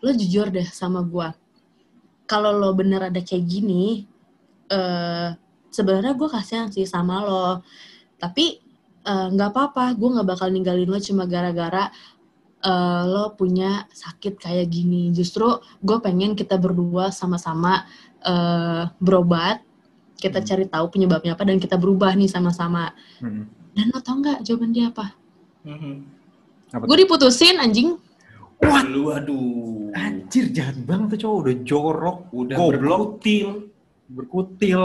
lo jujur deh sama gue. Kalau lo bener ada kayak gini, eh sebenarnya gue kasihan sih sama lo. Tapi eh, nggak apa-apa, gue nggak bakal ninggalin lo cuma gara-gara eh, lo punya sakit kayak gini. Justru gue pengen kita berdua sama-sama eh, berobat, kita Hmm. cari tahu penyebabnya apa dan kita berubah nih sama-sama. Hmm. Dan lo tau nggak jawaban dia apa? Apa Gue diputusin anjing. Lu aduh. Anjir jahat banget tuh cowok udah jorok, Udah goblok, berkutil, berkutil,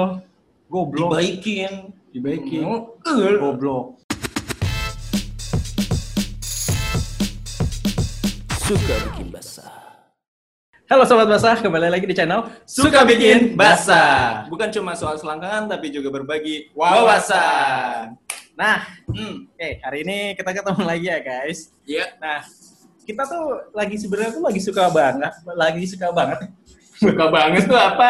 goblok, dibaikin. dibaikin, Eh, goblok. Suka bikin basah. Halo sobat basah, kembali lagi di channel Suka bikin basah. Bukan cuma soal selangkangan, tapi juga berbagi wawasan. Nah, Hmm, oke hari ini kita ketemu lagi ya guys. iya. Nah, kita tuh lagi sebenarnya tuh lagi suka banget, lagi suka banget. Suka banget tuh apa?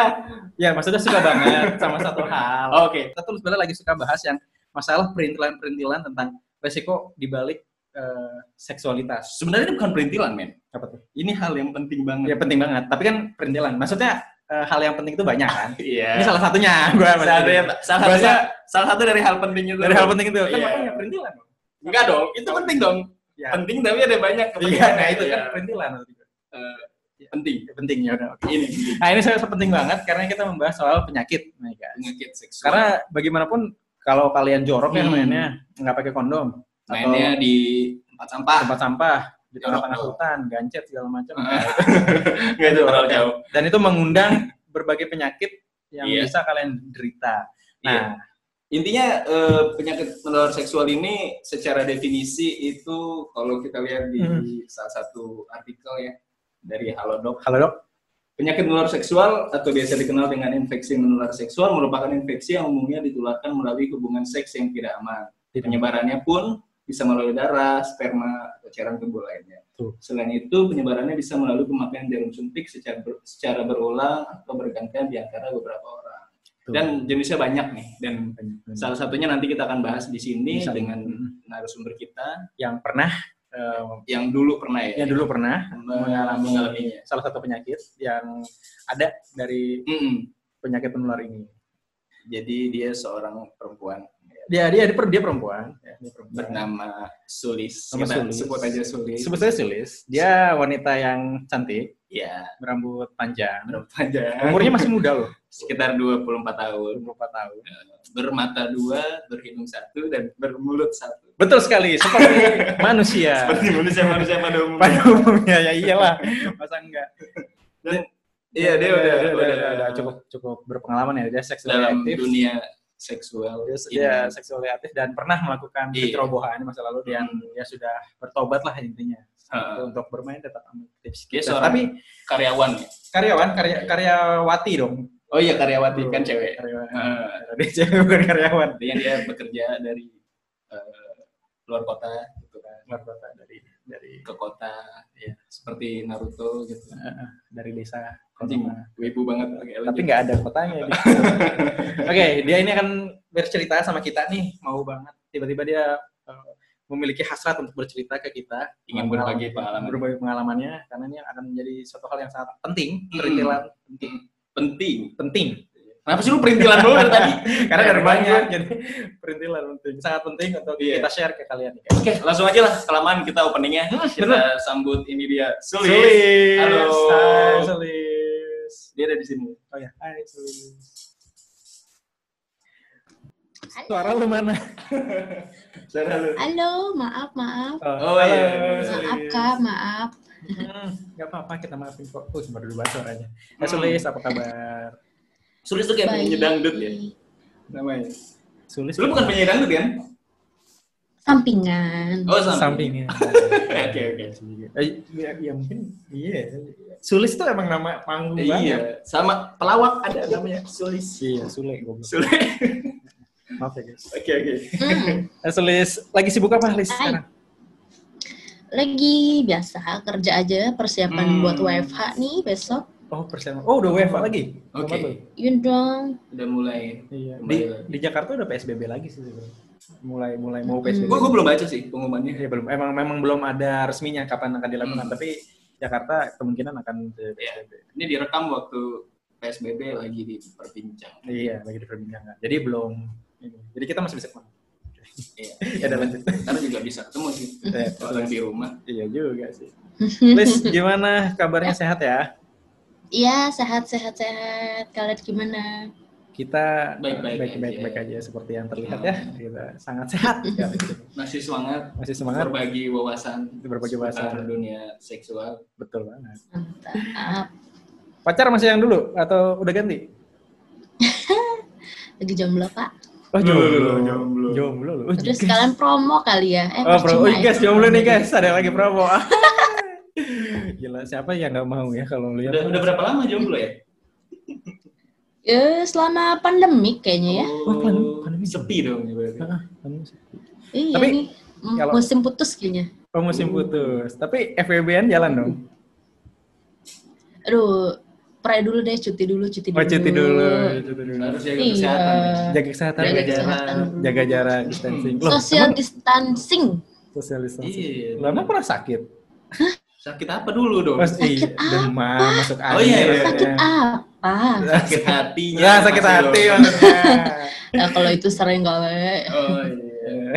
Ya maksudnya suka banget sama satu hal. Oke. Kita tuh sebenarnya lagi suka bahas yang masalah perintilan-perintilan tentang resiko dibalik eh, seksualitas. Sebenarnya ini bukan perintilan, men. Apa tuh? Ini hal yang penting banget. Ya penting banget. Tapi kan perintilan. Maksudnya eh, hal yang penting itu banyak kan. Iya. Ini salah satunya. Gua salah, salah satunya, salah satu dari hal penting itu. dari hal penting itu kan Iya. makanya perintilan. Enggak dong, itu penting dong. Ya. Penting tapi ada banyak Iya, kepentingan. nah itu kan Iya. perintilan. Eh, penting. Penting ya udah. oke. Ini Nah ini saya penting banget karena kita membahas soal penyakit, nih guys. penyakit seksual. Karena bagaimanapun kalau kalian jorok ya Hmm. mainnya nggak pakai kondom, mainnya di tempat sampah. tempat sampah, di tengah-tengah hutan, gancet segala macam. Enggak itu terlalu jauh. Dan itu mengundang berbagai penyakit yang Iya. bisa kalian derita. Nah, Intinya eh, penyakit menular seksual ini secara definisi itu kalau kita lihat di Hmm. salah satu artikel ya dari Halodoc, kalau dok, penyakit menular seksual atau biasa dikenal dengan infeksi menular seksual merupakan infeksi yang umumnya ditularkan melalui hubungan seks yang tidak aman. Penyebarannya pun bisa melalui darah, sperma, atau cairan tubuh lainnya. Tuh. Selain itu, penyebarannya bisa melalui pemakaian jarum suntik secara, ber- secara berulang atau bergantian di antara beberapa orang. Dan jenisnya banyak nih. Dan salah satunya nanti kita akan bahas di sini Bisa. dengan Mm. narasumber kita yang pernah eh, yang dulu pernah ya. yang dulu pernah mengalami mengalaminya. salah satu penyakit yang ada dari Mm-mm. penyakit menular ini. Jadi dia seorang perempuan Dia dia dia, dia perempuan, ya, dia perempuan. bernama Sulis. Nama Kita Sulis. sebut aja Sulis. Sebut saja Sulis. Dia wanita yang cantik, Ya, berambut panjang. berapa aja? Umurnya masih muda loh, Sekitar 24 tahun. 24 tahun. Bermata dua, berhidung satu, dan bermulut satu. Betul sekali, seperti manusia. Seperti manusia-manusia pada umumnya. Pada umumnya ya iyalah, masa enggak? Dan iya dia udah, udah, udah cukup cukup berpengalaman ya dia seksual dalam aktif. dunia seksual. Dia, dia seksual aktif dan pernah melakukan Iya. kecerobohan di masa lalu dan Hmm. dia sudah bertobat lah intinya Heeh. untuk bermain tetap tips Dia seorang Tapi karyawan ya. karyawan karya karyawati dong. Oh iya karyawati kan cewek. Karyawan. Heeh. Dia cewek bukan karyawan. Artinya dia bekerja dari eh, luar kota gitu kan Luar kota dari dari ke kota ya seperti Naruto gitu. eh, dari desa Anjing, wibu banget tapi nggak ada kotanya gitu. Oke, dia ini akan bercerita sama kita nih, mau banget. Tiba-tiba dia eh, memiliki hasrat untuk bercerita ke kita, Ingin berbagi pengalaman. berbagi pengalamannya, karena ini akan menjadi suatu hal yang sangat penting, Hmm. penting, penting. penting. Kenapa sih lu perintilan dulu dari tadi? Karena Ya, dari banyak. banyak, jadi perintilan penting, sangat penting untuk Iya. kita share ke kalian. Oke, langsung aja lah kelamaan kita openingnya. Kita bener. sambut ini dia. Sulis. Sulis. Halo. Hai, Sulis. Dia ada di sini. Oh ya, hai Sulis. Suara lu mana? Suara lu. Halo, maaf, maaf. Oh, iya. Maaf, Kak, maaf. Hmm, gak apa-apa kita maafin kok. Uh, baru dulu bahas suaranya. Hai Sulis, apa kabar? Sulis tuh kayak penyanyi dangdut ya namanya. Sulis. Lu bukan penyanyi dangdut kan? Sampingan. Oh, samping. sampingnya. Oke, oke. Eh, ya, ya mungkin iya. Sulis itu emang nama panggung banget. Iya, sama pelawak ada namanya Sulis. Iya, Sule. Sulis. Maaf ya, guys. Oke, oke. Hmm, Eh, Sulis, lagi sibuk apa, Lis, Hai. sekarang? Lagi biasa kerja aja persiapan Hmm. buat WFH nih besok. Oh, persiapan. Oh, udah WFA lagi? Oke. Loh. Yun dong. Udah mulai. Iya. Di, lagi. di Jakarta udah PSBB lagi sih sebenarnya. Mulai mulai mau PSBB. Gue gue belum baca sih pengumumannya. Iya, belum emang memang belum ada resminya kapan akan dilakukan, Hmm. tapi Jakarta kemungkinan akan Iya. PSBB. Ini direkam waktu PSBB lagi diperbincang. Iya, lagi diperbincangkan. Jadi belum ini. Jadi kita masih bisa ke mana? Iya. Ya udah lanjut. Karena juga bisa ketemu sih. Eh, Kalau di rumah. Iya juga sih. Liz, gimana kabarnya sehat ya? Iya, sehat, sehat, sehat. Kalian gimana? Kita Baik-baik baik, baik, aja. baik aja seperti yang terlihat ya. Kita sangat sehat sekali. Masih semangat Masih semangat berbagi wawasan berbagi bahasa. dunia seksual. Betul banget. Mantap. Pacar masih yang dulu atau udah ganti? Lagi jomblo, Pak. Oh, Jomblo, jomblo. Jomblo lu. Oh, Terus kalian promo kali ya? Eh, Oh, bro, oh, percuma ya. guys, jomblo nih guys, ada lagi promo. Gila, siapa yang nggak mau ya kalau lihat? Udah, udah berapa lama jomblo ya? Ya, selama pandemik kayaknya ya. Oh, pandemi- pandemi. sepi dong. berarti. Ah, kamu sih. Iya Tapi, nih. kalau- Musim putus kayaknya. Oh, musim putus. Tapi FWB-an jalan dong. Aduh, pray dulu deh, cuti dulu, cuti dulu. Oh, cuti dulu, cuti dulu. Harus jaga Iya. kesehatan. ya. Jaga kesehatan, Jaga jaga jarak, kesehatan dulu. jaga jarak, distancing. Loh, Social emang distancing. social distancing. Iya. Lo emang pernah sakit? Sakit apa dulu dong? Pas iya, demam, masuk angin. Oh, iya, iya. Sakit apa? Sakit hatinya. Ya, sakit hati maksudnya. Nah, kalau itu sering kali. Oh iya.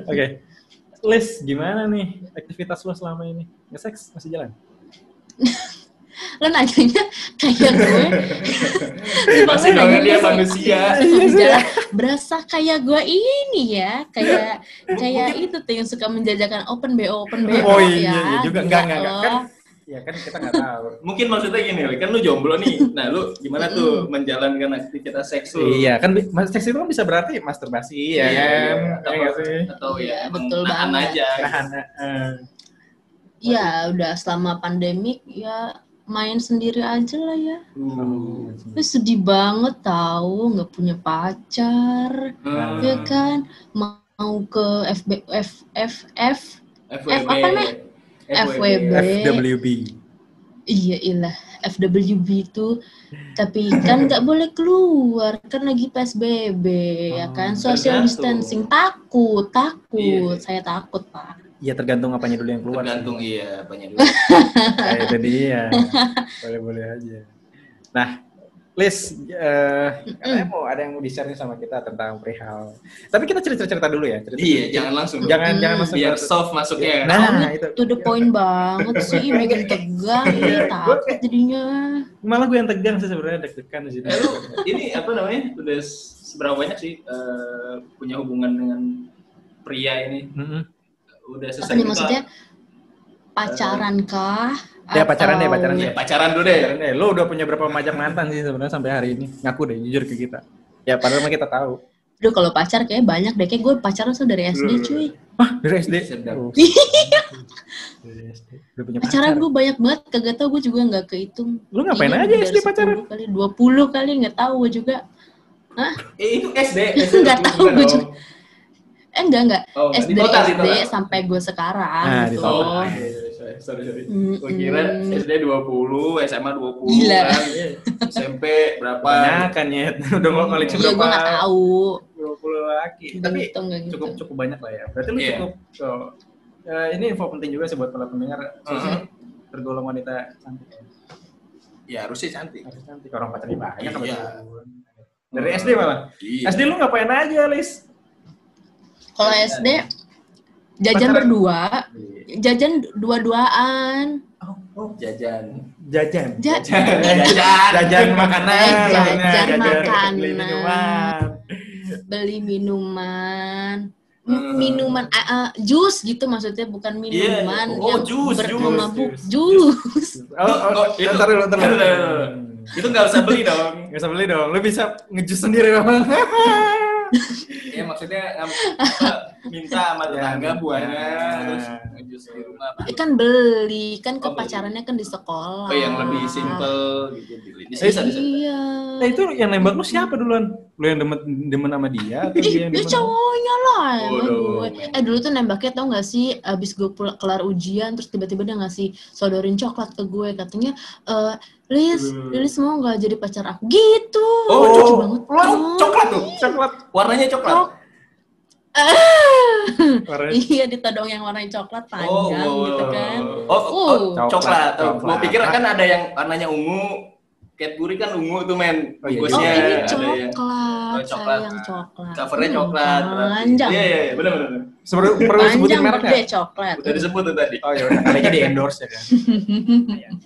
Oke. Liz, gimana nih aktivitas lo selama ini? Nge-seks masih jalan? Lo nanyanya kayak gue. Coba Pasti nanya dia manusia. masih jalan. Berasa kayak gue ini ya. Kayak kayak itu tuh yang suka menjajakan open BO, open BO Oh ya. iya, iya juga. Enggak, enggak. Kan, ya kan kita nggak tahu. Mungkin maksudnya gini, kan lu jomblo nih. Nah, lu gimana tuh menjalankan aktivitas seks lu? Iya, kan seks itu kan bisa berarti masturbasi, ya Iya, kan? iya. Iya Atau, sih? atau ya Iya, betul nahan banget. aja. Nahan, eh. Ya udah selama pandemik ya main sendiri aja lah ya. Uh. Lu sedih banget tahu nggak punya pacar, Hmm. ya kan? Mau ke FB, F, F, F, FWB. apa namanya? FWB. FWB. Iya ilah FWB itu tapi kan nggak boleh keluar kan lagi PSBB ya kan Hmm, social tergantung. distancing takut takut Iya. saya takut pak Ya tergantung apanya dulu yang keluar. Tergantung iya apanya dulu. Nah, itu dia. Boleh-boleh aja. Nah, Liz, eh, katanya mau ada yang mau di-share nih sama kita tentang perihal. Tapi kita cerita-cerita dulu ya. Cerita iya, jangan langsung. Jangan Mm. jangan langsung. biar ke- soft masuknya. Nah, itu. to the point banget sih bikin tegang Iya, ih, takut jadinya Malah gue yang tegang sih sebenarnya deg-degan di sini. Eh, lu ini apa namanya? Udah seberapa banyak sih eh, punya hubungan dengan pria ini? Mm-mm. Udah apa selesai nih maksudnya pacaran kah Ya, pacaran deh, Atau- pacaran Ya, pacaran dulu deh. Eh, lu udah punya berapa macam mantan sih sebenarnya sampai hari ini? Ngaku deh, jujur ke kita. Ya, padahal mah kita tahu. Aduh kalau pacar kayak banyak deh kayak gue pacaran tuh dari SD Loh. cuy Wah, dari SD. Oh. Dari SD. Udah punya pacaran pacar. gue banyak banget kagak tau gue juga nggak kehitung Lu ngapain aja SD pacaran? 10 kali 20 kali nggak tahu gue juga Eh, itu SD. Nggak tahu gue juga. Eh enggak enggak Oh, SD di SD sampai gue sekarang Nah, di gitu. Oh, iya, iya, sorry, sorry, sorry. Mm-mm. Gua kira SD 20, SMA 20 Gila. kan. SMP berapa? Banyak kan ya. Udah mau koleksi iya berapa? gue nggak tahu 20 laki. Tapi Hitung nggak gitu. cukup cukup banyak lah ya. Berarti lu Iya. cukup so, eh, ini info penting juga sih buat para pendengar. Susi tergolong wanita cantik. ya. Ya, harusnya cantik. Harus cantik. Orang pacarnya banyak Iya. Dari SD malah. Iya. SD lu ngapain aja, Lis? Kalau SD jajan Pacaran. berdua jajan dua-duaan jajan. Jajan. Ja- Jajan. Jajan makanan. Eh, lainnya, jajan makanan. beli minuman. beli minuman Hmm. minuman ah, jus gitu maksudnya bukan minuman Oh, yang jus, jus, bermabuk jus, jus, Oh, oh, Oh, itu. ntar dulu, ntar dulu. Itu nggak usah beli dong. Gak usah beli dong, lu bisa ngejus sendiri memang. Ya maksudnya minta sama tetangga Ya, buahnya ya. terus ngejus di rumah. Kan beli kan ke Oh, pacarannya kan di sekolah Oh yang lebih simple gitu beli. Bisa bisa. bisa. iya Nah itu yang nembak lu siapa duluan? Lu yang demen, demen sama dia atau dia yang ya demen? cowoknya lah Waduh. gue. Eh dulu tuh nembaknya tau gak sih abis gue kelar ujian terus tiba-tiba dia ngasih sodorin coklat ke gue katanya eh Liz, Hmm. Liz mau gak jadi pacar aku? Gitu. Oh, lucu cok- banget. Oh, coklat tuh. Coklat. Warnanya coklat. Ah. Iya ditodong yang warnanya coklat panjang gitu kan. Oh, oh, oh, Uh. coklat. Coklat. Gue pikir kan ada yang warnanya ungu. Cadbury kan ungu tuh men. Oh, iya. Oh ini ada yang coklat, Oh, coklat. sayang coklat. covernya Hmm, coklat. Panjang. Iya, iya, iya, benar benar. benar. Perlu, perlu sebutin Panjang merek gede nggak? coklat. Udah disebut tuh tadi. Oh ya udah, kali aja di endorse ya kan. Iya.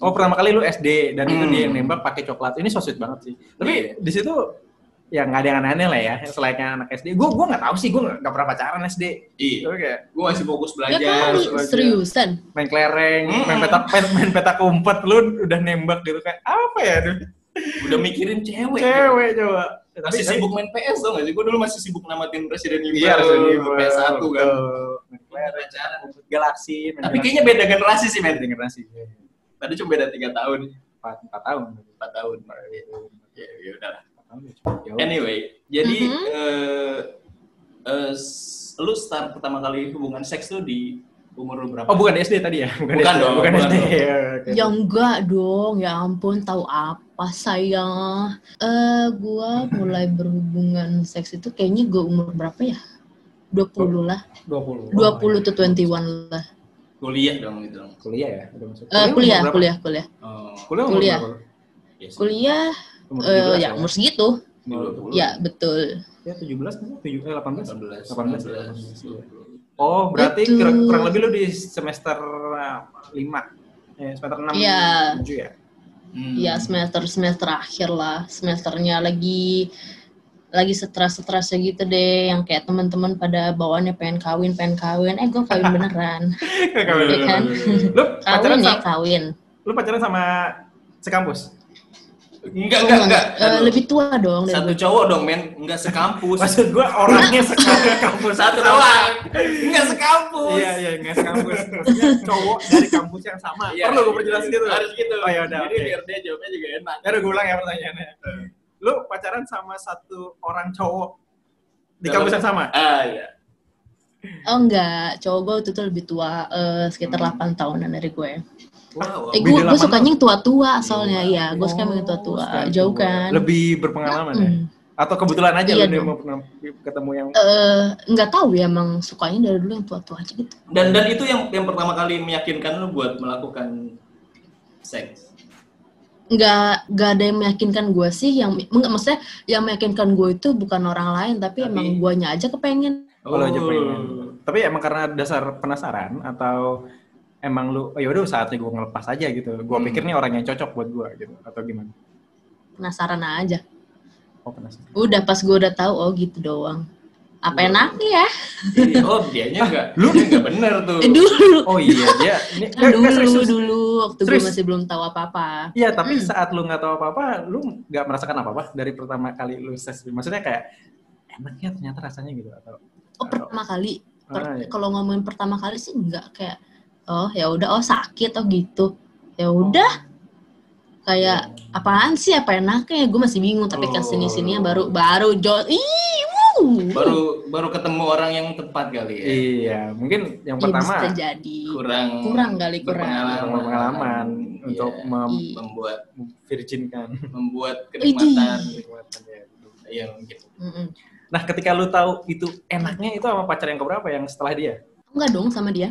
Oh pertama kali lu SD dan itu Hmm. dia yang nembak pakai coklat. Ini so sweet banget sih. Tapi Iya. di situ ya nggak ada yang aneh-aneh lah ya. Selainnya anak SD. Gue gue nggak tahu sih. Gue nggak pernah pacaran SD. Iya. Kayak Gue masih fokus Ya belajar. kali, belajar. seriusan. main kelereng, Hmm. main petak main, main petak umpet lu udah nembak gitu kayak apa ya? Duh? Udah mikirin cewek. Cewek coba. Masih Tapi- sibuk main PS tau gak sih? Gue dulu masih sibuk namatin Presiden Evil. Iya, Resident Evil. PS1 kan. Betul. Main kelereng, Pacaran. Galaxy. main Tapi kayaknya beda generasi sih men. beda generasi. Tadi cuma beda 3 tahun. Empat, empat tahun. 4 tahun. Ya, ya udah. Empat tahun ya. Ya udah. Anyway, jadi Mhm. eh, eh, s- lu start pertama kali hubungan seks tuh di umur lu berapa? Oh bukan SD tadi ya? Bukan SD, dong, bukan bukan SD. dong. Ya, oke. Ya enggak dong, ya ampun tahu apa saya. Eh gua mulai berhubungan seks itu kayaknya gue umur berapa ya? 20 lah. 20. 20 to 21 lah. Kuliah dong gitu. dong. Kuliah ya? Udah masuk. Eh kuliah, berapa? kuliah, kuliah. Oh, Kuliah Kuliah. berapa? yes. Kuliah Umur eh 17 ya umur segitu. Umur 20. Ya, betul. Ya 17 kan? 7 eh 18. 18, 18. 19. Oh, berarti Betul. kira- kurang lebih lu di semester 5. Eh, semester 6 Iya. 7 ya? Hmm. Ya semester semester akhir lah. Semesternya lagi lagi stres-stresnya gitu deh yang kayak teman-teman pada bawaannya pengen kawin pengen kawin eh gue kawin beneran Iya kan? Lu pacaran kawin ya sama, kawin lu pacaran sama sekampus? Enggak, enggak, enggak. Eh, lebih tua dong dari Satu gue. cowok dong, men. Enggak sekampus. Maksud gua orangnya sekampus Satu doang. Enggak sekampus. Iya, iya, nggak sekampus. Cowok dari kampus yang sama. Iya. Perlu gue perjelas gitu? Harus gitu. Oh, ya udah, Jadi oke. biar dia jawabnya juga enak. Ya udah gue ulang ya pertanyaannya. Lu pacaran sama satu orang cowok di Dalam- kampus yang sama? Ah, iya. oh enggak cowok gue itu tuh lebih tua eh, sekitar 8 tahunan dari gue Wow. eh gue gue delapan sukanya yang tua-tua soalnya iya gue suka yang Oh, tua-tua jauh tua. kan Lebih berpengalaman ya? Mm. Atau kebetulan aja Iya lu dia dong. mau pernah ketemu yang eh nggak tahu ya emang sukanya dari dulu yang tua-tua aja gitu Dan dan itu yang yang pertama kali meyakinkan lu buat melakukan seks. nggak nggak ada yang meyakinkan gue sih yang enggak maksudnya yang meyakinkan gue itu bukan orang lain tapi, Tapi- emang guanya aja kepengen Oh, lu aja pengen. Tapi emang karena dasar penasaran atau emang lu oh, yaudah saatnya gue ngelepas aja gitu. Gue Hmm. pikir nih orang yang cocok buat gue gitu atau gimana? penasaran aja Oh penasaran. udah pas gue udah tahu oh gitu doang apa enaknya ya Iya, oh, dianya enggak. lu? Enggak bener tuh. Eh, dulu Oh iya dia. Ini, Kan eh, eh, serius, dulu serius. dulu waktu gue masih belum tahu apa apa Iya, tapi Hmm. saat lu nggak tahu apa-apa, lu nggak merasakan apa-apa dari pertama kali lu ses. Maksudnya kayak enaknya ternyata rasanya gitu atau oh pertama kali Per- Ah, iya. kalau ngomongin pertama kali sih enggak kayak oh ya udah oh sakit oh gitu ya udah kayak apaan sih apa enaknya gue masih bingung tapi Oh. ke sini sininya baru baru jo ih wuh. Baru baru ketemu orang yang tepat kali ya. Iya, mungkin yang Iya, pertama bisa jadi Kurang Kurang kali, kurang. pengalaman untuk Iya. mem- Iya. membuat virginkan membuat kenikmatan. kenikmatan ya. Iya mungkin. Mm-mm. Nah, ketika lu tahu itu enaknya itu sama pacar yang keberapa yang setelah dia? enggak dong sama dia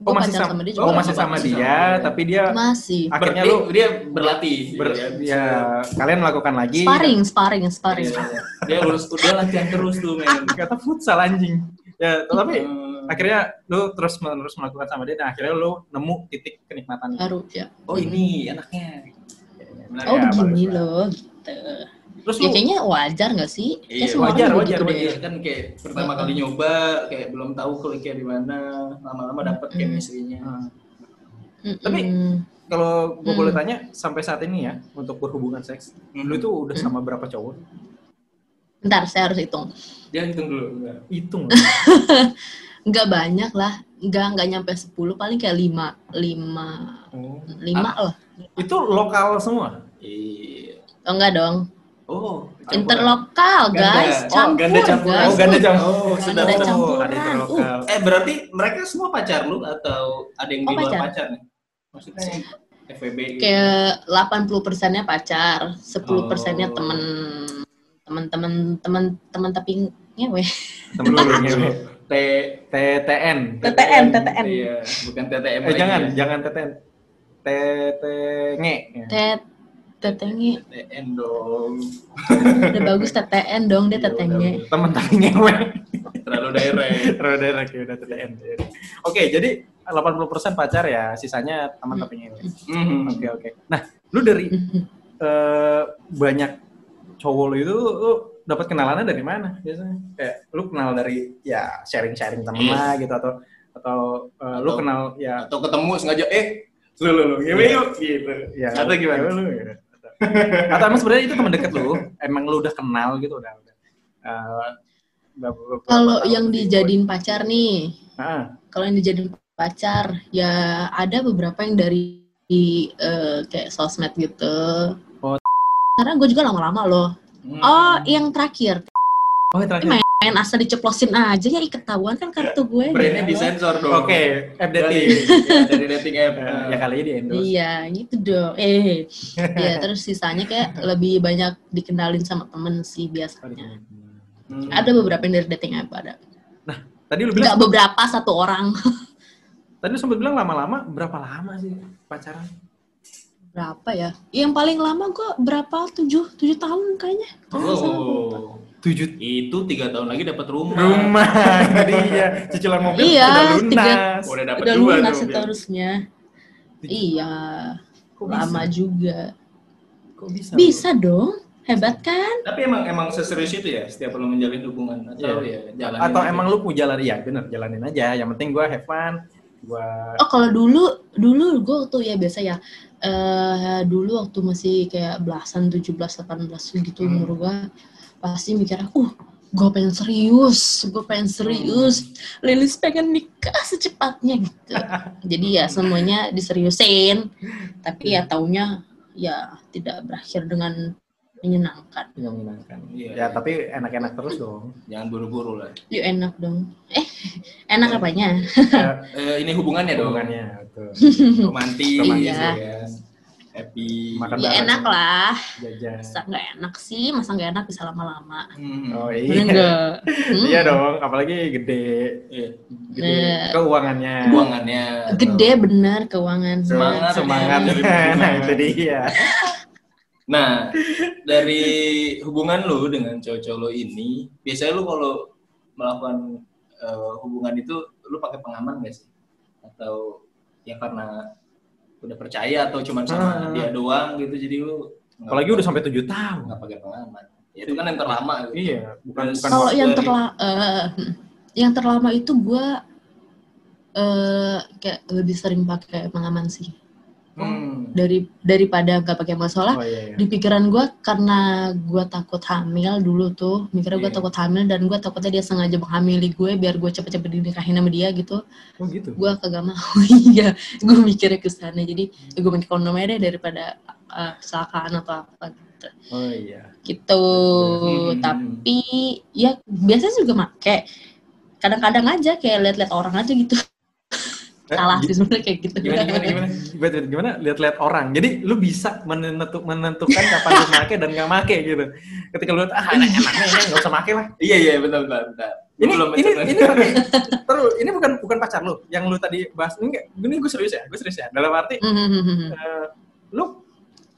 Oh, gue masih pacaran sama, sama dia oh, juga masih sama dia, tapi dia masih akhirnya lu dia berlatih. ber- ya. ya kalian melakukan lagi sparring sparring sparring Iya. Dia urus udah latihan terus tuh men. kata futsal anjing. Ya, tapi Hmm. akhirnya lu terus menerus melakukan sama dia dan akhirnya lu nemu titik kenikmatan. baru ya oh ini enaknya. Benar oh Ya, begini loh gitu Terus ya lu kayaknya wajar nggak sih Iya, Kayak semua wajar, wajar, gitu wajar. Kan kayak pertama kali nyoba kayak belum tahu kliknya di mana, lama-lama dapet Mm. chemistry-nya. Hmm. Tapi, kalau gue Hmm. boleh tanya sampai saat ini ya untuk berhubungan seks, Hmm. lu tuh udah Hmm. sama berapa cowok? bentar saya harus hitung Dia hitung dulu. enggak. Hitung. nggak banyak lah nggak nggak nyampe 10 paling kayak lima lima Oh. lima lah Itu lokal semua. Iya. oh, enggak dong Oh, interlokal Ganda. guys Oh, campur ganda campur. guys Oh, ganda campur. Oh, sudah Ganda campuran. ada Uh, interlokal. Eh berarti mereka semua pacar lu atau ada yang di Oh, luar pacar. pacar nih? Maksudnya FWB gitu. kayak 80 persennya pacar 10 persennya Oh. temen temen temen temen temen tapi ngewe Temen lu ngewe. T TTN. TTN, TTN. Iya, bukan TTM Eh lagi jangan, ya. jangan TTN. TTNG. Ya. Tet tetenge TTN dong. udah bagus TTN dong dia Iya, tetenge. udah, Temen tapi ngewe. Terlalu direct. Terus daerah kayak udah TTN. Oke, jadi 80% pacar ya, sisanya teman tapi ngewe. Mhm. Oke, oke. Nah, lu dari eh, banyak cowok lu itu lu dapat kenalannya dari mana biasanya? Kayak lu kenal dari ya sharing-sharing temen Iya. lah gitu atau atau eh, lu kenal ya Atau ketemu sengaja eh lu lu lu gimana Iya. yuk gitu. ya Atau gimana? ya lu, gitu. Atau emang sebenarnya itu teman deket lu? Emang lu udah kenal gitu? Udah udah. Eh, Kalau yang di- dijadiin pacar nih, Ah, kalau yang dijadiin pacar ya ada beberapa yang dari eh, kayak sosmed gitu. Oh. Karena gue juga lama-lama loh. Hmm. Oh, yang terakhir. Oh yang terakhir main asal diceplosin aja ya ketahuan kan kartu gue. brandnya gitu. disensor dong. oke app Dari, dating ya, dari dating app. Eh, ya kali ini di endorse Iya, gitu dong. Eh, ya terus sisanya kayak lebih banyak dikenalin sama temen sih biasanya. Hmm. Ada beberapa yang dari dating app ada. tadi lu Enggak bilang beberapa satu orang. tadi lu sempat bilang lama-lama berapa lama sih pacaran berapa ya? Yang paling lama gue berapa? Tujuh, tujuh tahun kayaknya. Lupa. Oh, tujuh itu tiga tahun lagi dapat rumah. rumah jadi ya cicilan mobil Iya, udah tiga- lunas Udah dapat Udah dua lunas harusnya. Iya, Kok lama bisa? juga. kok bisa Bisa dong, hebat kan? Tapi emang emang seserius itu ya setiap lo menjalin hubungan atau Iya. ya jalanin atau aja? emang lu mau jalan iya bener jalanin aja yang penting gua have fun gua Oh kalau dulu, dulu gue tuh ya biasa ya. eh dulu waktu masih kayak belasan, 17, 18 gitu Hmm. umur gue. Pasti mikirnya, uh gue pengen serius, gue pengen serius. Lilis pengen nikah secepatnya gitu. Jadi ya semuanya diseriusin. Tapi ya taunya ya tidak berakhir dengan menyenangkan. menyenangkan Iya. ya tapi enak-enak terus dong Jangan buru-buru lah. Yuk enak dong. Eh, enak apanya? Ya, Eh, ini hubungannya dong. hubungannya betul Romantis, Romantis, ya. ya. Happy. Makan Ya bareng. enak lah. jajan Masa nggak enak sih? Masa nggak enak bisa lama-lama? Hmm. oh iya nggak? Hmm. iya dong apalagi gede Iya. gede Nah. keuangannya Keuangannya. Gede bener keuangan. Semangat. semangatnya nah itu dia Nah, dari hubungan lu dengan cowok-cowok lu ini, biasanya lu kalau melakukan eh, hubungan itu, lu pakai pengaman gak sih? Atau ya karena udah percaya atau cuma sama Ah. dia doang gitu, jadi lu apalagi udah sampai tujuh tahun nggak pakai pengaman. Ya, itu kan yang terlama. Gitu. iya bukan bukan Kalau yang terla eh, yang terlama itu gue eh kayak lebih sering pakai pengaman sih. Dari daripada nggak pakai masalah. oh iya, iya. Di pikiran gue karena gue takut hamil dulu tuh, mikirnya gue Iya. takut hamil dan gue takutnya dia sengaja menghamili gue biar gue cepet-cepet dinikahin sama dia gitu. oh gitu Gue kagak mau. Iya, gue mikirnya ke sana. Jadi gue pakai kondom aja deh daripada eh, kecelakaan atau apa gitu. oh iya gitu Hmm. tapi ya biasanya juga make kadang-kadang aja kayak lihat-lihat orang aja gitu Eh, salah sih sebenarnya kayak gitu Gimana, gimana, gimana? Wait, gimana lihat-lihat orang jadi lu bisa menentu- menentukan kapan lu make dan nggak make gitu ketika lu lihat ah enak enaknya ini nggak usah make lah Iya, iya, betul, betul. betul. Gua ini belum ini mencoba. ini pakai terus ini bukan bukan pacar lu yang lu tadi bahas ini enggak ini gue serius ya gue serius ya dalam arti Hmm, eh, lu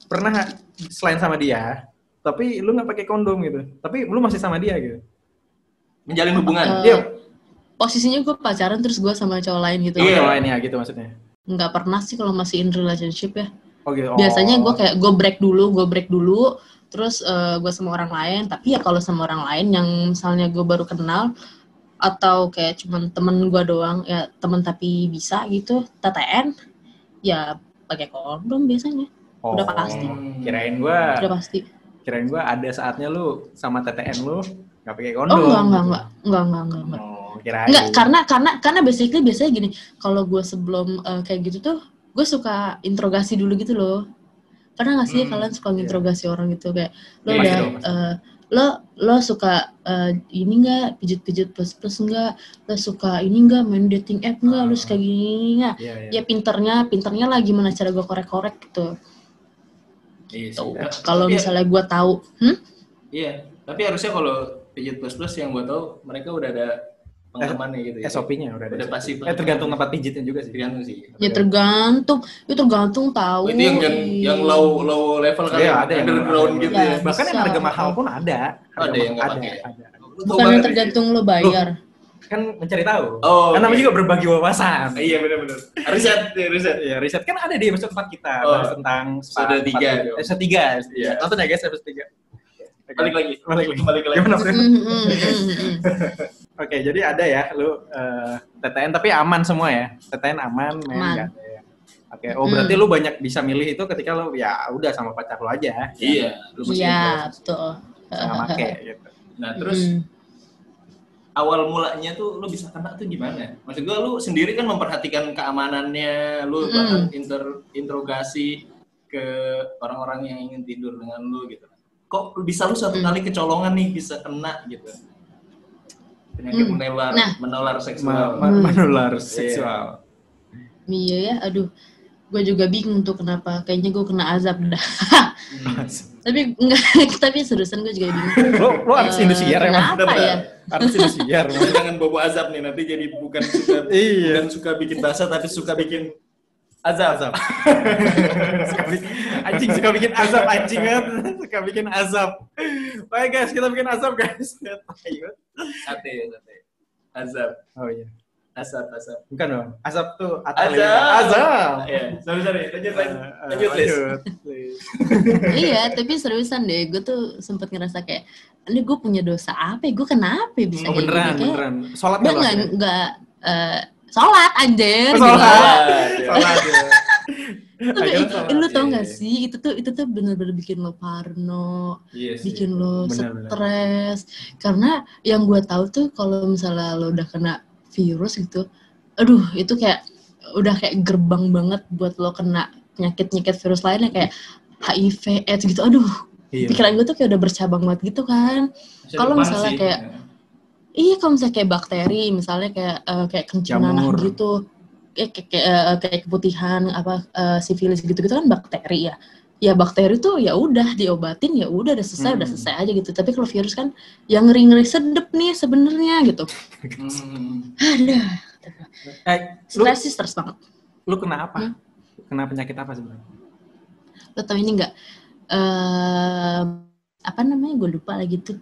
pernah selain sama dia tapi lu nggak pakai kondom gitu tapi lu masih sama dia gitu menjalin hubungan. Iya. Posisinya gue pacaran terus gue sama cowok lain gitu. Iya. cowok lain ya gitu maksudnya. Nggak pernah sih kalau masih in relationship ya. Oh gitu. Biasanya gue Oh. kayak gue break dulu gue break dulu terus gue sama orang lain. Tapi ya kalau sama orang lain yang misalnya gue baru kenal atau kayak cuman temen gue doang ya temen tapi bisa gitu TTN ya pakai kondom biasanya. Oh, udah pasti. kirain gua udah pasti. kirain gua ada saatnya lu sama TTN lu nggak pakai oh kondom. enggak enggak enggak enggak enggak enggak, enggak. oh kirain Enggak, karena karena karena basically biasanya gini, kalau gue sebelum eh, kayak gitu tuh, gue suka interogasi dulu gitu loh. Pernah gak sih Hmm, kalian suka iya. nginterogasi orang gitu kayak lo udah pasti. eh, lo lo suka eh, ini enggak pijit-pijit plus plus enggak, lo suka ini enggak main dating app enggak, lo Ah. suka gini enggak? Iya, iya. Ya pinternya, pinternya lah gimana cara gue korek-korek gitu. Iya. Tapi Kalau ya- misalnya gue tahu, hmm? Iya, tapi harusnya kalau pijit plus plus yang gue tahu mereka udah ada pengamannya gitu ya. SOP-nya udah ada. Udah pasti. Eh tergantung tempat pijitnya juga sih. Tergantung sih. Ya tergantung, itu tergantung tahu. Itu yang yang, yang low low level kan Iya, ada yang underground ada. gitu Ya. ya. Bahkan yang harga mahal pun ada. Oh, ada yang ada, pakai. ada. Bukan ya? tergantung lo bayar. Kan mencari tahu. Oh, kan namanya oke. juga berbagi wawasan. Iya benar-benar. Riset, ya, riset. Iya, riset kan ada di episode tempat kita Oh. bahas tentang Episode tiga. Episode tiga. Iya. Nonton ya guys episode tiga. Balik lagi. Balik lagi. Balik lagi. Gimana? Mm, mm, mm. Oke, jadi ada ya lu eh, TTN tapi aman semua ya. TTN aman, main Aman. nggak ada ya. Oke, oh berarti Mm. lu banyak bisa milih itu ketika lu ya udah sama pacar lu aja. Iya, lu mesti Iya, betul. Nggak make gitu. Nah, terus Mm. awal mulanya tuh lu bisa kena tuh gimana? Maksud gua lu sendiri kan memperhatikan keamanannya, lu Mm. bahkan inter interogasi ke orang-orang yang ingin tidur dengan lu gitu. Kok bisa lu satu Mm. kali kecolongan nih bisa kena gitu? Penyakit Mm. menular, Nah. menular Ma- seksual. ma- Hmm. menular seksual. Iya ya, aduh. Gue juga bingung tuh kenapa. Kayaknya gue kena azab dah. Hmm. tapi enggak, tapi seriusan gue juga bingung. lu lu artis Eh, Indosiar emang? Kenapa ya? Artis Indosiar. Jangan bobo azab nih nanti jadi bukan suka Iya. bukan suka bikin bahasa tapi suka bikin azab. azab. suka bikin, anjing suka bikin azab anjing banget. suka bikin azab. Baik guys, kita bikin azab guys. Ayo. Sate, sate. Azab, Oh iya. azab, azab. Bukan dong. Azab tuh Azab. Azab. Ya, sorry sorry. Lanjut lanjut. Eh, Lanjut, Liz. Liz. iya, tapi seriusan deh. Gue tuh sempet ngerasa kayak, ini gue punya dosa apa ya? Gue kenapa ya bisa Oh kayak beneran? Kayak, beneran. Sholat Gue nggak lu nggak, akhirnya? Sholat anjir. Oh, sholat. gila. ya. Sholat ya. Sholat, lu tau iya, gak iya. sih, itu tuh itu tuh bener-bener bikin lo parno, Iya sih. bikin lo Bener-bener. stres. Karena yang gue tahu tuh kalau misalnya lo udah kena virus gitu, aduh itu kayak udah kayak gerbang banget buat lo kena penyakit-penyakit virus lainnya kayak HIV, AIDS gitu. Aduh, Iya. pikiran gue tuh kayak udah bercabang banget gitu kan. Kalau misalnya sih. kayak- Iya, kalau misalnya kayak bakteri, misalnya kayak eh, kayak kencing gitu, kayak kayak, kayak, eh, kayak keputihan apa eh, sifilis gitu-gitu kan bakteri ya. Ya bakteri tuh ya udah diobatin ya udah udah selesai udah Hmm. selesai aja gitu. Tapi kalau virus kan yang ngeri ngeri sedep nih sebenarnya gitu. Hmm. Aduh, Eh, lu, stres sih stres banget. lu kena apa? Hmm? Kena penyakit apa sebenarnya? Lo tau ini nggak? Eh apa namanya? Gue lupa lagi tuh.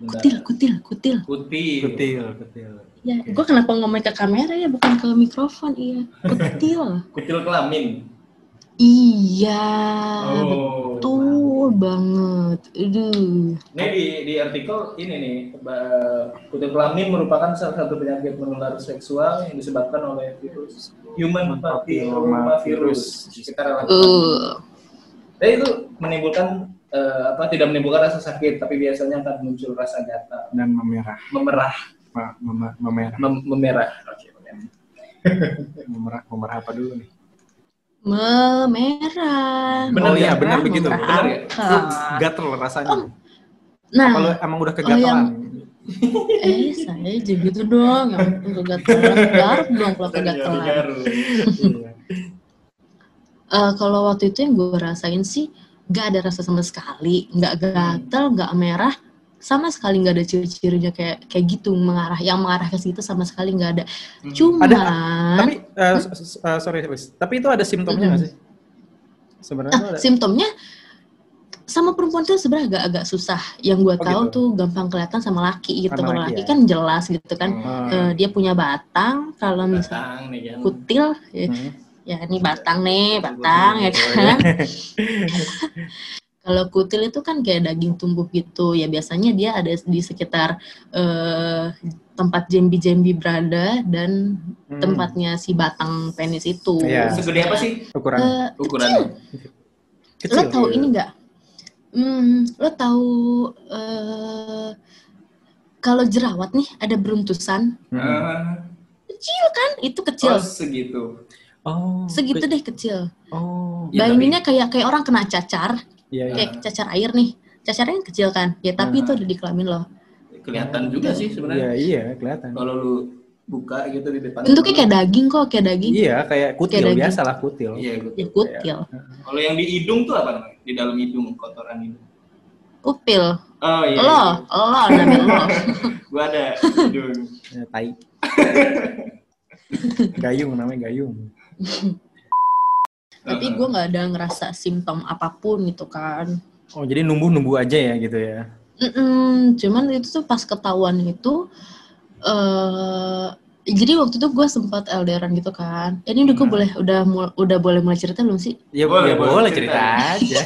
Kutil, kutil, kutil. Kutil. Kutil, kutil. Ya, gue kenapa ngomong ke kamera ya bukan ke mikrofon iya. Kutil. Kutil kelamin. Iya, Oh. betul banget. Aduh. Ini di, di artikel ini nih, ba- kutil kelamin merupakan salah satu penyakit menular seksual yang disebabkan oleh virus human papilloma virus sekitar. Uh, Jadi itu menimbulkan eh, apa tidak menimbulkan rasa sakit, tapi biasanya akan muncul rasa gatal, Dan memerah. memerah, Ma- mem- memerah. mem- memerah. Oke, memerah. Memerah, memerah apa dulu nih? memerah. Oh iya, Memerah, benar begitu. memerah Benar ya? apa? Lu gatel rasanya. Nah, Apa lu emang udah kegatelan? eh saya juga gitu dong, yang kegatelan, garuk dong kalau kegatelan. Iya. Eh, kalau waktu itu yang gue rasain sih, gak ada rasa sama sekali, nggak gatel, nggak merah, sama sekali nggak ada ciri-cirinya kayak kayak gitu mengarah, yang mengarah ke situ sama sekali nggak ada. Hmm. Cuman, Ada, Tapi, eh, s- eh, sorry, Wis. Tapi itu ada simptomnya nggak sih? Sebenarnya ah, tuh ada. simptomnya sama perempuan tuh sebenarnya agak-agak susah. Yang gue Oh, tahu gitu. tuh gampang kelihatan sama laki gitu. Kalau laki laki ya. kan jelas gitu kan. Hmm. Eh, dia punya batang. Kalau misalnya kan. kutil, ya, Hmm. ya ini batang nih, batang ya kan. Kalau kutil itu kan kayak daging tumbuh gitu. Ya biasanya dia ada di sekitar eh, tempat jembi-jembi berada dan Hmm. tempatnya si batang penis itu. Iya. Segede apa sih Ukuran Eh, ukurannya? kecil. lo tahu iya. ini nggak? Hmm, lo tahu eh, kalau jerawat nih ada beruntusan Hmm. Ah, kecil kan? Itu kecil, oh segitu. Oh. segitu deh kecil. Oh. Ya, Bayanginnya kayak kayak orang kena cacar, Iya, iya. kayak cacar air nih. Cacarnya kan kecil kan? Ya tapi Ah. itu ada di kelamin lo. Kelihatan juga sih Iya, sebenarnya. iya, kelihatan. Kalau lu buka gitu di depan. Bentuknya kayak daging kok, kayak daging. Iya, kayak kutil daging. biasa lah kutil. Iya, gitu. Ya kutil, Kalau yang di hidung tuh apa namanya? Di dalam hidung, kotoran hidung. upil. Oh iya. Lo, lo namanya lo. Gua ada hidung. Ya, tai. Gayung namanya Gayung. Tapi gue nggak ada ngerasa simptom apa pun gitu kan. Oh, jadi numbuh-numbuh aja ya gitu ya. Mm-mm, cuman itu tuh pas ketahuan itu eh jadi waktu itu gue sempat LDRan gitu kan. Ini udah gue Hmm. boleh udah mul- udah boleh mulai cerita belum sih? Ya Boleh, boleh, ya boleh boleh cerita. cerita aja.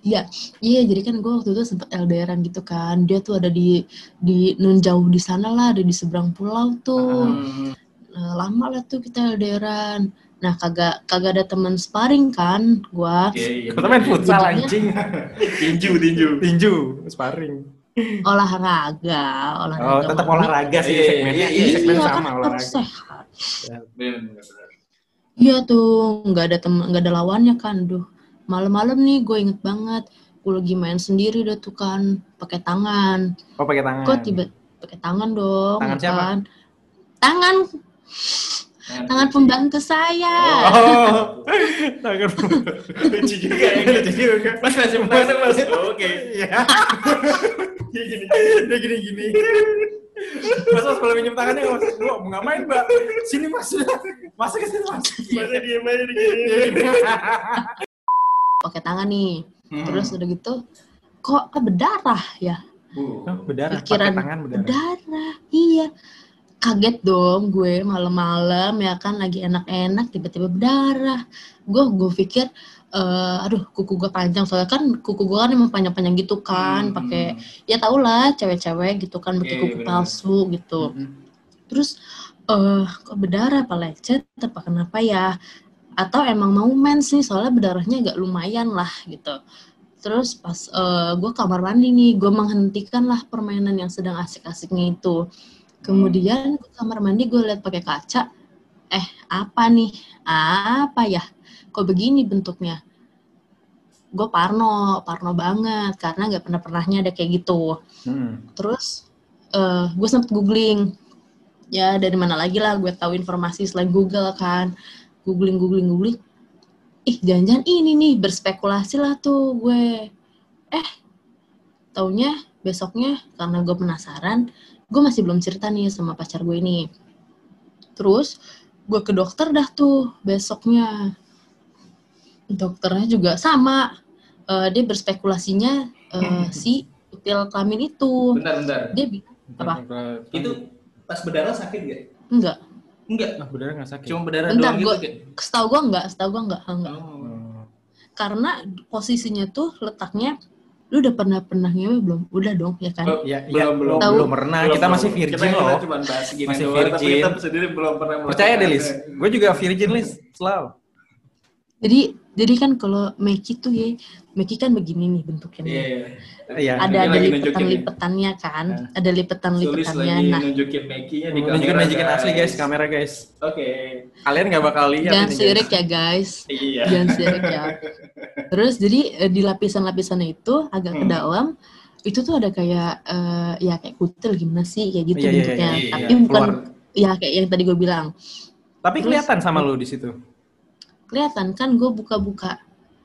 Iya, iya jadi kan gue waktu itu sempat LDRan gitu kan. Dia tuh ada di di nun jauh di sana lah, ada di seberang pulau tuh. Hmm. Nah, lama lah tuh kita LDRan. Nah, kagak kagak ada teman sparring kan gua. Iya, iya. Kita main futsal anjing. Tinju, tinju. Tinju, sparring. Olahraga, olahraga. Oh, tetap olahraga sih Iya, iya, segmennya. iya, Iya, Iya, segmen kan sama harus olahraga. sehat. Bener. Iya tuh, nggak ada temen, nggak ada lawannya kan, duh. Malam-malam nih gue inget banget, gue lagi main sendiri dah tuh kan, pakai tangan. Oh, pakai tangan. Kok tiba pakai tangan dong? Tangan siapa? kan? Tangan, tangan pembantu saya. Oh, tangan. Lucu juga ya. Lucu juga. Mas masih masuk mas. Oke. Iya. Dia gini-gini. Mas, mas kalau minjem tangannya mas, lu mau ngapain mbak? Sini mas, masa ke sini mas. Masa dia main di gini. Pakai tangan nih. Hmm. Terus udah gitu, kok ah, berdarah ya? Uh. Oh, berdarah, pakai Pikiran tangan berdarah. berdarah. Iya. Kaget dong gue malam-malam ya kan lagi enak-enak tiba-tiba berdarah. Gue gue pikir eh, aduh kuku gue panjang soalnya kan kuku gue kan emang panjang-panjang gitu kan Hmm. pakai ya tau lah cewek-cewek gitu kan pakai Iya, kuku bener. palsu gitu. Mm-mm. Terus eh kok berdarah apa lecet apa kenapa ya? Atau emang mau mens nih soalnya berdarahnya agak lumayan lah gitu. Terus pas gue kamar mandi nih, gue menghentikan lah permainan yang sedang asik-asiknya itu. Kemudian ke kamar mandi gue lihat pakai kaca, eh apa nih? Apa ya? Kok begini bentuknya? Gue parno, parno banget karena nggak pernah pernahnya ada kayak gitu Hmm. terus eh gue sempet googling ya dari mana lagi lah gue tahu informasi selain Google kan googling googling googling ih jangan-jangan ini nih berspekulasi lah tuh gue eh taunya besoknya karena gue penasaran gue masih belum cerita nih sama pacar gue ini terus gue ke dokter dah tuh besoknya dokternya juga sama Eh, dia berspekulasinya eh, si pil kelamin itu Bentar, bentar. dia bilang Apa? Itu pas berdarah sakit gak? enggak Enggak. Ah, berdarah nggak sakit. Cuma berdarah Bentar, doang gitu gua- kayak. setahu gua enggak setahu gua enggak enggak. Oh. karena posisinya tuh letaknya lu udah pernah pernah ngewe belum udah dong ya kan Oh, Ya, Belum, ya, belum. belum, Tahu. belum pernah. Belum, kita masih virgin kita, loh. Kita cuma bahas gini Masih doang, tapi virgin. kita sendiri belum pernah Percaya deh, Lis. Gue juga virgin, Lis. Selalu. jadi jadi kan kalau Meki tuh ya Meki kan begini nih bentuknya. Iya, iya. Iya. ada ada lagi lipetan nunjukin nih. lipetannya kan Nah. ada lipetan Sulis nah nunjukin Meki-nya di Nunjukin kamera, nunjukin asli guys, kamera guys. Oke. Kalian nggak bakal lihat jangan ini, sirik guys. ya guys Iya. jangan sirik ya terus jadi eh, di lapisan-lapisannya itu agak ke Hmm. dalam itu tuh ada kayak eh, ya kayak kutil gimana sih kayak gitu Iya, iya, bentuknya iya, iya, tapi iya. bukan Keluar. ya kayak yang tadi gue bilang Tapi Terus- kelihatan sama lu di situ. Kelihatan kan gue buka-buka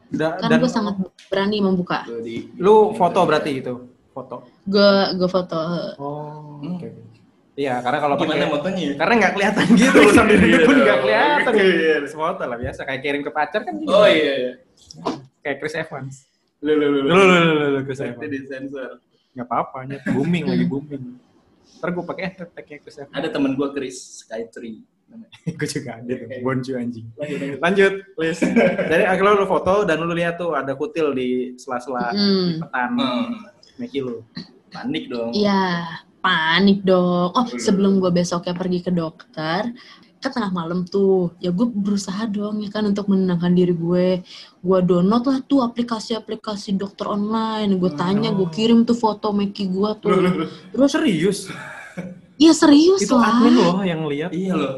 Da- kan dan gue sangat berani membuka di- lu foto berarti itu, foto. gue gue foto Oh, Hmm. oke. Iya, karena kalau Gimana pakai motonya ya? karena nggak kelihatan gitu sambil Iya, duduk pun nggak kelihatan. Iya. Foto lah biasa kayak kirim ke pacar kan. gitu. Oh iya, iya. Kayak Chris Evans. Lu, lu, lu, Lu lu lu lu, lu Chris Evans. disensor. Nggak apa-apa, nyet. booming lagi booming. Ntar gue pakai hashtagnya Chris Evans. Ada temen gue Chris Skytree. namanya. gue juga ada tuh, Bonju anjing. Lanjut, lanjut. Lanjut, please. Jadi akhirnya lu foto dan lu lihat tuh ada kutil di sela-sela Hmm. petan Hmm. Meki lu. Panik dong. Iya, panik dong. Oh, Bener. sebelum gue besoknya pergi ke dokter, kan tengah malam tuh, ya gue berusaha dong ya kan untuk menenangkan diri gue. Gue download lah tuh aplikasi-aplikasi dokter online. Gue tanya, gue kirim tuh foto Meki gue tuh. Terus serius? Iya serius Itu lah. admin loh yang lihat. Iya loh.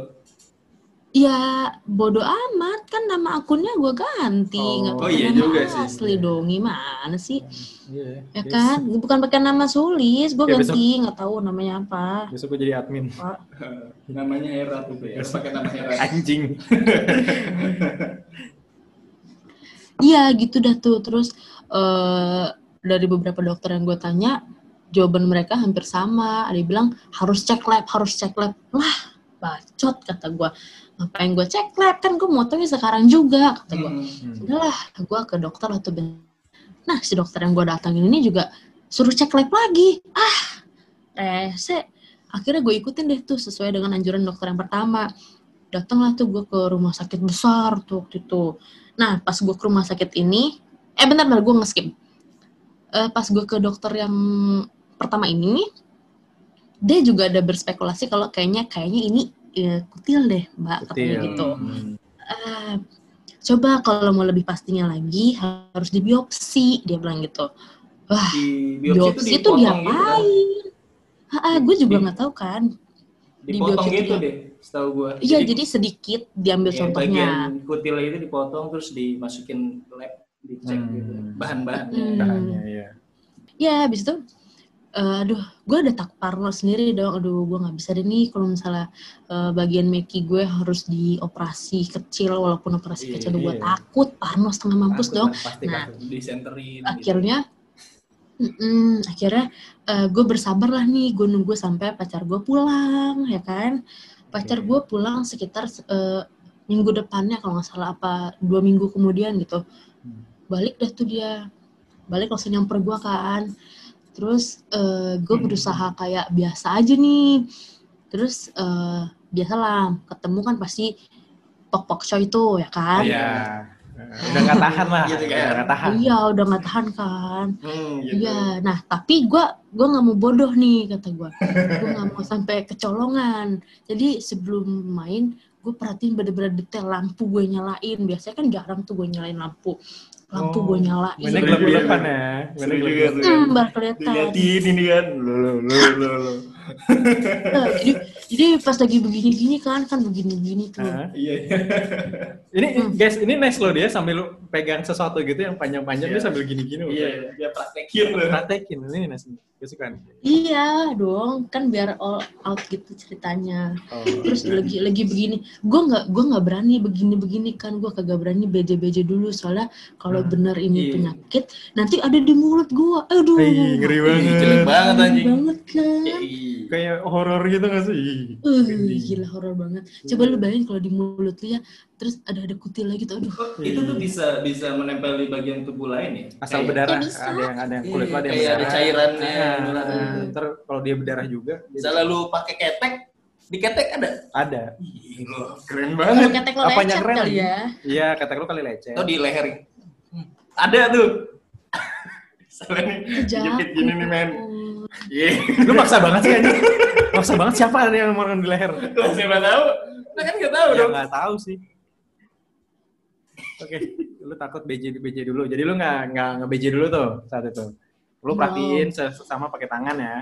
Ya bodoh amat kan nama akunnya gue ganti, Oh. nggak Oh, pakai iya nama juga sih. asli dong. Gimana sih? Iya. Ya kan, bukan pakai nama Sulis, gue Ya, besok- ganti, nggak tahu namanya apa. Besok gue jadi admin. Namanya Hera tuh, Be. Harus pakai nama Hera. Anjing. Iya gitu dah tuh terus eh dari beberapa dokter yang gue tanya jawaban mereka hampir sama. Ada yang bilang harus cek lab, harus cek lab. Lah, bacot kata gue. Ngapain gue cek lab kan gue mau sekarang juga kata gue. Hmm. Udahlah, gue ke dokter waktu ben- Nah, si dokter yang gue datangin ini juga suruh cek lab lagi. Ah, rese. Akhirnya gue ikutin deh tuh sesuai dengan anjuran dokter yang pertama. Datanglah tuh gue ke rumah sakit besar tuh waktu itu. Nah, pas gue ke rumah sakit ini, eh bentar, bentar gue nge-skip. Eh, pas gue ke dokter yang pertama ini, dia juga ada berspekulasi kalau kayaknya kayaknya ini eh, kutil deh, mbak, katanya Kutil. gitu. Hmm. Eh, coba kalau mau lebih pastinya lagi harus dibiopsi dia bilang gitu wah Di biopsi, itu dipotong diapain ah, gue juga Di- nggak tahu kan Gitu, kan? Dipotong biopsi itu gitu dia- deh, setahu gua. iya jadi sedikit diambil ya, contohnya bagian kutil itu dipotong terus dimasukin lab dicek Hmm. gitu bahan-bahannya. Hmm. Bahannya, iya. ya habis itu eh, aduh gue ada tak parno sendiri dong aduh gue nggak bisa deh nih kalau misalnya eh, bagian meki gue harus dioperasi kecil walaupun operasi Iya, kecil gue iya. takut parno setengah mampus Takut dong pasti Nah, disenterin. gitu. akhirnya mm-mm, akhirnya gue bersabar lah nih gue nunggu sampai pacar gue pulang ya kan pacar Oke. gue pulang sekitar eh, minggu depannya kalau nggak salah apa dua minggu kemudian gitu Hmm. balik dah tuh dia balik langsung nyamper gue kan terus gue Hmm. berusaha kayak biasa aja nih terus eh, biasalah ketemu kan pasti pok pok show itu ya kan Iya. Udah nggak tahan lah. Gitu kan. Udah nggak tahan. iya udah nggak tahan kan Hmm, gitu. Iya, nah tapi gue gua nggak mau bodoh nih kata gue, gue nggak mau sampai kecolongan. Jadi sebelum main gue perhatiin bener-bener detail lampu gue nyalain. Biasanya kan jarang tuh gue nyalain lampu, lampu Oh, gue nyalain. Seru gelap-gelapan ya. Juga gelap-gelapan. tuh. Hmm, kelihatan. Ini kan. Lo lo lo lo lo. Nah, jadi, jadi pas lagi begini-gini kan, kan begini-begini tuh. Hah? Iya. iya. Ini Hmm. guys, ini nice loh dia sambil lu pegang sesuatu gitu yang panjang-panjang Iya. dia sambil gini-gini. loh. Iya, dia praktekin lo. Praktekin ini nice. Nih. Iya dong, kan biar all out gitu ceritanya. Oh, Terus lagi lagi begini, gue nggak gue nggak berani begini-begini kan, gue kagak berani beje-beje dulu soalnya kalau Hmm, bener ini iya. penyakit nanti ada di mulut gue, aduh. Ih, ngeri banget. Jelek banget Ngeri anjing. banget kan. Iya. Kayak horor gitu gak sih? Ih, Uh, gila horor banget. Coba lu bayangin kalau di mulut lu ya, terus ada ada kutil lagi tuh, aduh. Itu tuh bisa bisa menempel di bagian tubuh lain ya? Asal Kayak- berdarah, Ya, ada yang ada yang kulit lo ada yang Kayak ada berdarah. cairannya, Ah, ah, kalau dia berdarah juga, Misalnya lu pakai ketek, di ketek ada. ada. Gila, keren banget. ketek lo Apanya lecet keren kali ya. Iya, kata lu kali lecet. Atau di leher. Hmm, Ada tuh. Misalnya nih, jepit gini nih men. Iya. Lu maksa banget sih anjing. Maksa banget siapa ada yang mau di leher? Lah siapa tahu? Nah kan nggak tahu Ya dong. nggak tahu sih. Oke, lu takut BJ BJ dulu. Jadi lu nggak nggak nge BJ dulu tuh saat itu. Lu No. perhatiin sesama pakai tangan ya.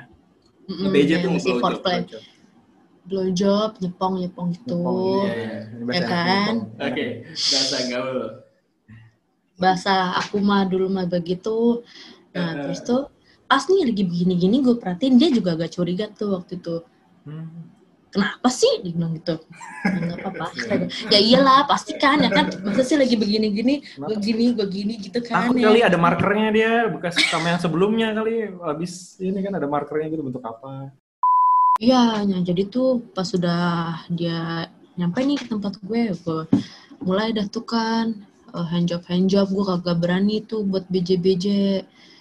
Mm-mm, BJ yang tuh masih blowjob, blowjob. Nyepong, nyepong gitu. Nyepong, iya, iya. Ini bahasa Ya kan? nyepong. Oke, bahasa gaul. Bahasa aku mah dulu mah begitu. Nah, Eh. terus tuh pas nih lagi begini-gini gue perhatiin dia juga agak curiga tuh waktu itu. Hmm. Kenapa sih? Dia bilang gitu. Ya, nggak apa-apa. Ya iyalah, pasti kan. Ya kan, masa sih lagi begini-gini, gue gini, gue gini gitu kan. Takut ya. kali ada markernya dia bekas sama yang sebelumnya kali habis ini kan ada markernya gitu bentuk apa. Iya, nah, jadi tuh pas sudah dia nyampe nih ke tempat gue, gue mulai dah tuh kan uh, handjob handjob gue kagak berani tuh buat BJ-BJ.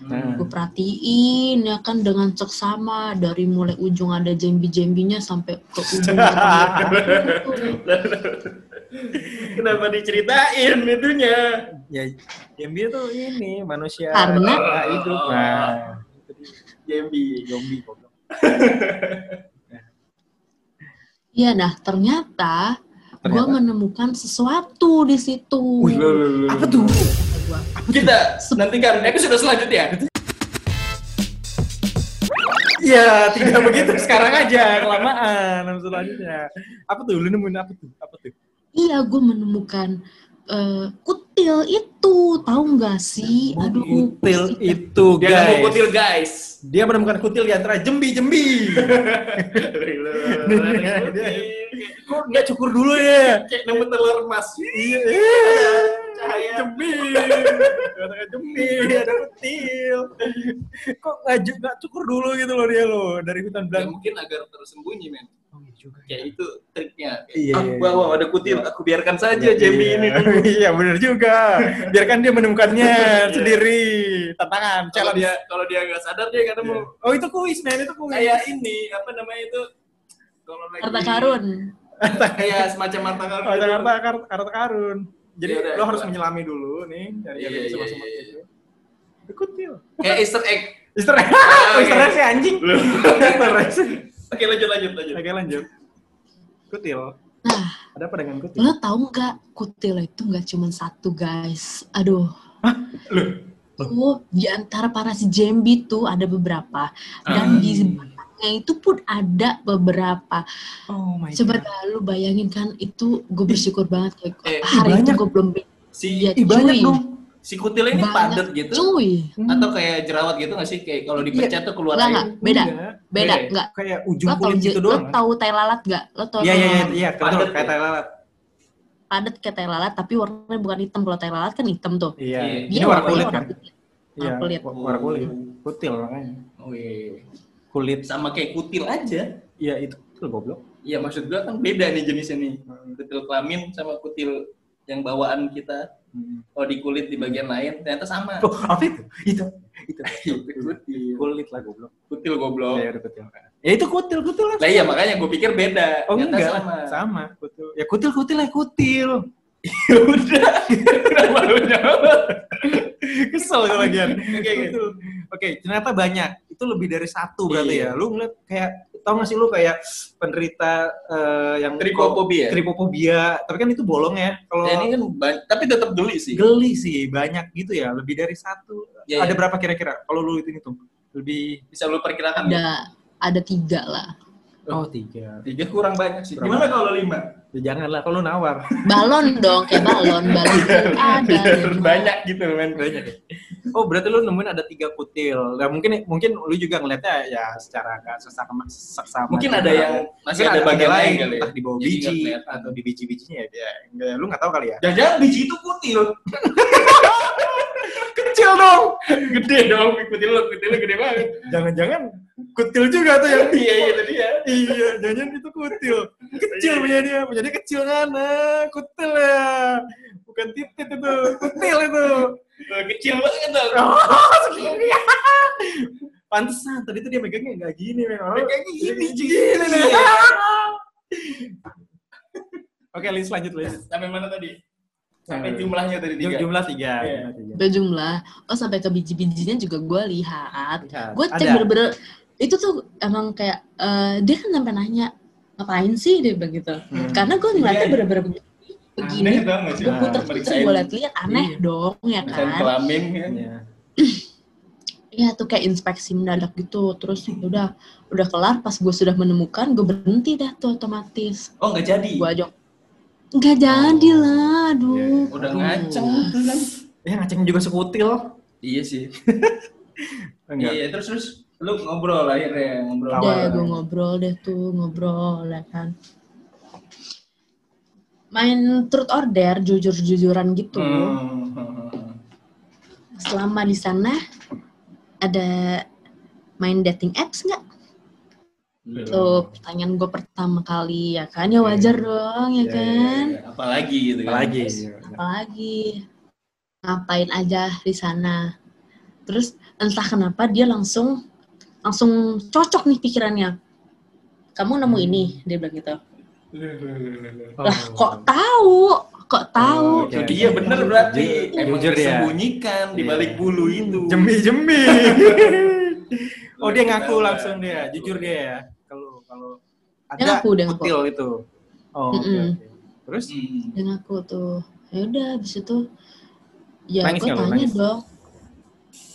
Nah. Gue perhatiin ya kan dengan seksama dari mulai ujung ada jambi-jambinya sampai ke ujung. Kenapa diceritain itunya? Ya, dia tuh ini manusia Karena- nggak hidup. Nah, Jambi. zombie goblok. Iya, nah ternyata, gue Ternyata? menemukan sesuatu di situ. Wih, Apa tuh? Kita nantikan episode selanjutnya. Iya, tidak begitu sekarang aja kelamaan episode selanjutnya. Apa tuh? Lu nemuin apa tuh? Apa tuh? Iya, gue menemukan eh, kutil itu, tahu nggak sih? Aduh, Kutil itu Dia nggak mau guys. kutil guys. Dia menemukan kutil di antara jembi-jembi. Kok nggak cukur dulu ya? Kayak nemu telur emas. Iya. cahaya. Katakan jemil, ada kutil. Kok nggak cukur dulu gitu loh dia loh dari hutan Ya, belantara. mungkin agar tersembunyi men. Oh, iya juga. Kayak itu triknya. Iya, ah, iya, wah, iya. wah, ada kutil, aku biarkan saja Jamie Iya. ini dulu. Iya benar juga. Biarkan dia menemukannya sendiri. Tantangan, Kalau dia kalau dia nggak sadar dia ketemu. Oh itu kuis men, itu kuis. Kayak ini apa namanya itu? Kalau lagi Harta karun. Kayak semacam harta karun. Oh, gitu. Harta karun. Jadi Iya, lo harus menyelami dulu nih dari Iya, dari iya, semua-semua iya, itu. Kutil. Kayak Easter egg. Easter egg. Easter egg sih anjing. Easter egg sih. Oke lanjut lanjut lanjut. Oke lanjut. Kutil. Nah, Ada apa dengan kutil? lo tahu nggak kutil itu nggak cuma satu guys. Aduh. Oh, di antara para si Jambi tuh ada beberapa dan Hmm. di belakangnya itu pun ada beberapa. Oh my Coba god. lu bayangin kan itu gue bersyukur banget kayak Eh, hari itu banyak. gue belum Si Iya, Ih banyak dong. Si kutil ini Banyak. padat gitu cuy. atau kayak jerawat gitu nggak sih? Kayak kalau dipecat tuh keluar Enggak, air. Beda. Enggak. Beda, enggak. Kayak ujung Lo tau, kulit gitu lo doang. kan? tahu tai lalat nggak? Lo tau Iya iya iya iya, Padat betul ya? kayak tai lalat. Padat kayak tai lalat tapi warnanya bukan hitam. Kalau tai lalat kan hitam tuh. Iya. Iya. Ini warna kulit kan? Iya, Warna kulit. warna kulit. Kutil makanya. Oh iya. Kulit. Sama kayak kutil aja. Iya itu kutil goblok. Iya maksud gua kan beda nih jenisnya nih. Kutil kelamin sama kutil yang bawaan kita. Kalau di kulit di bagian lain ternyata sama. Oh, apa itu? Itu. Itu. Itu kutil. Kulit lah goblok. Kutil goblok. Iya, udah kutil. Ya itu kutil, kutil lah. Lah iya makanya gue pikir beda. Oh Ternyata enggak, sama. sama. kutil. Ya kutil kutil ya kutil. Ya udah. Kenapa lu jawab? Kesel gue lagian. Oke. Oke, ternyata banyak. Itu lebih dari satu berarti Iya. ya. Lu ngeliat kayak tau gak sih lu kayak penderita eh, yang Tripofobia. tripofobia. Tapi kan itu bolong ya. Kalau Ya, ini kan tapi tetap geli sih. geli sih banyak gitu ya, lebih dari satu. Iya, Ada iya. berapa kira-kira? Kalau lu itu hitung lebih Bisa lu perkirakan ya? Ada ada tiga lah. Oh tiga. Tiga kurang banyak sih. Gimana kalau lima? Ya, janganlah kalau lu nawar. Balon dong, kayak balon. Balon tuh ada. Biar banyak gitu men. Banyak ya? Oh berarti lu nemuin ada tiga kutil. Nah, mungkin mungkin lu juga ngeliatnya ya secara nggak sesama seksama. Mungkin juga. ada yang masih Mungkin ada bagian lain kali ya. di bawah Jadi biji atau di biji-bijinya ya. ya enggak, lu nggak tahu kali ya. Jangan-jangan biji itu kutil. Kecil dong. gede dong, kutil lu, kutil lu gede banget. Jangan-jangan kutil juga tuh yang Iya, iya tadi ya. iya, jangan itu kutil. Kecil punya dia, punya dia kecil mana? Kutil ya. Bukan titit itu, kutil itu. Tuh, Kecil banget dong. Segini. Pantesan tadi tuh dia megangnya nggak gini, memang. Megangnya gini, gini. Iya. Oke, Lis lanjut, Lis. Sampai mana tadi? Sampai Eh, jumlahnya tadi tiga. Jumlah tiga. Iya. jumlah tiga. Berjumlah. Oh sampai ke biji-bijinya juga gue lihat. Lihat. Gue cek bener-bener itu tuh emang kayak eh, dia kan sampai nanya ngapain sih dia begitu. Hmm. Karena gue ngeliatnya Iya. bener-bener begini. Gue puter-puter gue liat-liat aneh Iya. dong ya kan. kelamin kan. Iya. Iya tuh kayak inspeksi mendadak gitu. Terus udah udah kelar pas gue sudah menemukan gue berhenti dah tuh otomatis. Oh nggak jadi. Gue aja nggak jadi lah, aduh. Iya. Udah ngaceng tuh kan. Ya ngaceng juga sekutil. Iya sih. Enggak. Iya, terus terus lu ngobrol akhirnya ngobrol. Udah gue ngobrol deh tuh ngobrol ya kan. Main truth or dare jujur-jujuran gitu. Hmm. Selama di sana ada main dating apps nggak? Tuh pertanyaan gue pertama kali ya kan ya wajar dong ya Iya, iya, kan. Ya, apalagi gitu kan. Apalagi. Apalagi ngapain aja di sana. Terus entah kenapa dia langsung langsung cocok nih pikirannya. Kamu nemu ini dia bilang gitu. Oh. Lah kok tahu? Kok tahu? Oh, oke. Iya bener berarti. Emang jujur dia. disembunyikan di balik Iya. bulu itu. Jemi-jemi. oh dia ngaku langsung dia, jujur dia ya. Ada ngaku. kutil itu. Oh, oke Mm-mm. oke. Terus Hmm. Dan aku tuh, ya udah habis itu ya Nangis gue tanya Nangis? dong.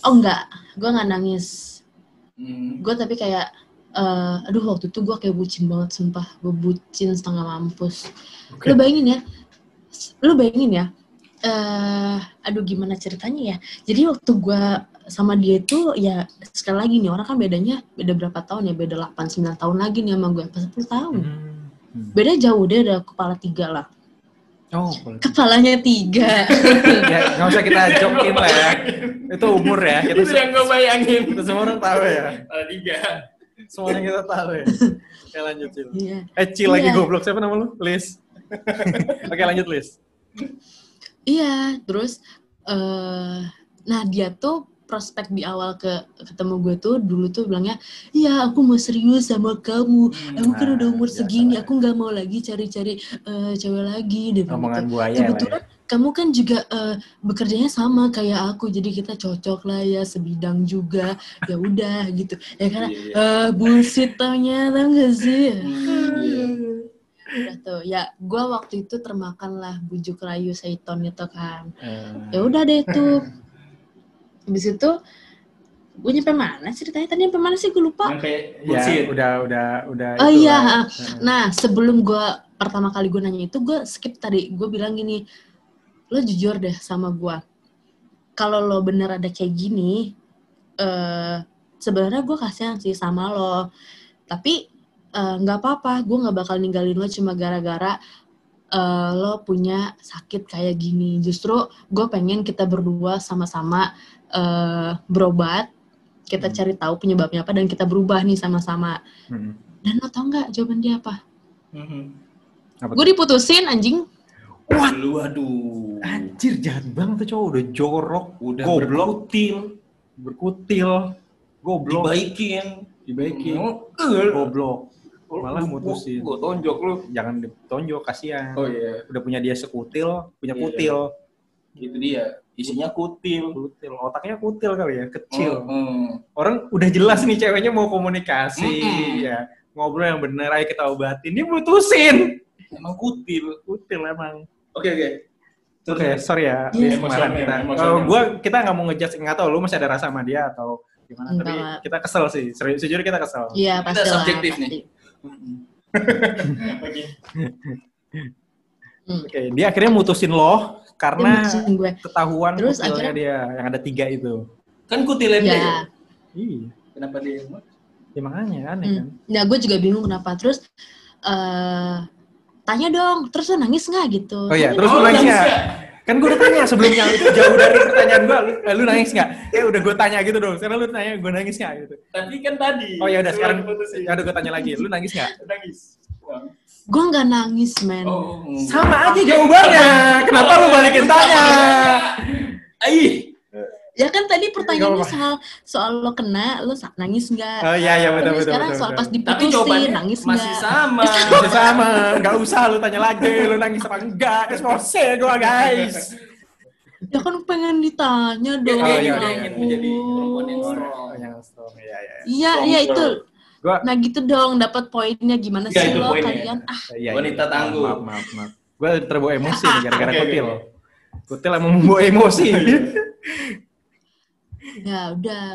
Oh enggak, gue nggak nangis. Hmm. Gue tapi kayak, eh, aduh waktu itu gue kayak bucin banget sumpah. Gue bucin setengah mampus. Oke. Lu bayangin ya, lu bayangin ya. eh aduh gimana ceritanya ya. Jadi waktu gue sama dia itu ya sekali lagi nih orang kan bedanya beda berapa tahun ya beda 8 9 tahun lagi nih sama gue apa 10 tahun Hmm. Hmm. beda jauh dia udah kepala tiga lah Oh, boleh. kepalanya tiga. ya nggak usah kita jokin lah ya. Itu umur ya. Kita, Itu yang gue bayangin. kita semua orang tahu ya. Ada tiga. Semuanya kita tahu ya. Oke lanjut Cil. Iya. Eh Cil lagi Iya. goblok. Siapa nama lu? Liz. Oke lanjut Liz. Iya, terus eh nah dia tuh prospek di awal ke ketemu gue tuh dulu tuh bilangnya, iya aku mau serius sama kamu, aku kan nah, udah umur biasa segini, lah. aku nggak mau lagi cari-cari eh, cewek lagi deh Omongan begitu. buaya lah Kebetulan ya. kamu kan juga eh, bekerjanya sama kayak aku, jadi kita cocok lah ya sebidang juga, ya udah gitu. Ya karena Iya, eh bullshit taunya tau gak sih? iya. Udah tuh, ya gue waktu itu termakan lah bujuk rayu Saiton itu kan Eh, ya udah deh tuh habis itu gue nyampe mana ceritanya? Tadi nyampe mana sih? Gue lupa. Sampai ya bullshit. udah udah udah. oh itu iya lah. nah sebelum gue pertama kali gue nanya itu gue skip tadi. Gue bilang gini lo jujur deh sama gue kalau lo bener ada kayak gini eh sebenarnya gue kasihan sih sama lo. Tapi eh, nggak apa-apa. Gue nggak bakal ninggalin lo cuma gara-gara eh, lo punya sakit kayak gini. Justru gue pengen kita berdua sama-sama eh, berobat kita Hmm. cari tahu penyebabnya apa dan kita berubah nih sama-sama Hmm. dan lo tau nggak jawaban dia apa Mhm. Apa gue diputusin anjing Lu aduh. Anjir jahat banget tuh cowok udah jorok, Udah Goblok. berkutil, berkutil, goblok, dibaikin. dibaikin, Eh, goblok. Malah mutusin. Gue tonjok lu. Jangan ditonjok kasihan. Oh iya, Udah punya dia sekutil, punya Iya. kutil. gitu dia. Isinya kutil. Kutil, otaknya kutil kali ya, kecil. Mm. Orang udah jelas nih ceweknya mau komunikasi, Mm-mm. ya ngobrol yang bener, ayo kita obatin. Dia mutusin. Emang kutil. Kutil emang. Oke oke. Oke, sorry ya. Iya. Kemarin Emosional, kita. Kalau gua kita nggak mau ngejudge, nggak tahu lu masih ada rasa sama dia atau gimana. Tapi kita kesel sih. Serius, Sejujurnya kita kesel. iya Kita pasti lah subjektif nih. pasti. Oke. Hmm. Oke, dia akhirnya mutusin lo karena gue ketahuan Terus kutilnya akhirnya- dia yang ada tiga itu. Kan kutilnya dia. ya Iya, Kenapa dia? ya makanya aneh Hmm. kan. Nah, gue juga bingung kenapa. Terus eh tanya dong, terus lo nangis nggak gitu? Oh iya, terus dong. lu nangis nggak? Kan gue udah tanya sebelumnya itu jauh dari pertanyaan gue. Lu, eh, lu nangis nggak? Eh udah gue tanya gitu dong. Sekarang lu tanya gue nangis nggak gitu. Tadi kan tadi. Oh ya udah sekarang ya udah gue tanya lagi. Lu nangis nggak? Nangis. Gue nggak nangis, men. Oh. Sama aja jawabannya. Kenapa lu balikin tanya? Aih. Ya kan tadi pertanyaannya soal soal lo kena, lo nangis nggak? Oh iya iya betul Tapi betul. sekarang betul, soal betul. pas diputusin, nangis masih nggak? sama. Masih sama, nggak usah lu tanya lagi, lu nangis apa enggak, expose gua guys. Ya kan pengen ditanya dong. Oh, iya, iya, ingin iya. menjadi perempuan yang strong. yang strong, iya iya. Iya, iya itu. Gua Nah gitu dong, dapat poinnya gimana Iya, sih itu lo poinnya. kalian? Ah, Iya, Wanita iya. tangguh. Maaf maaf maaf. Gua terbawa emosi nih gara-gara oke, kutil. oke. Kutil emang membawa emosi. ya udah.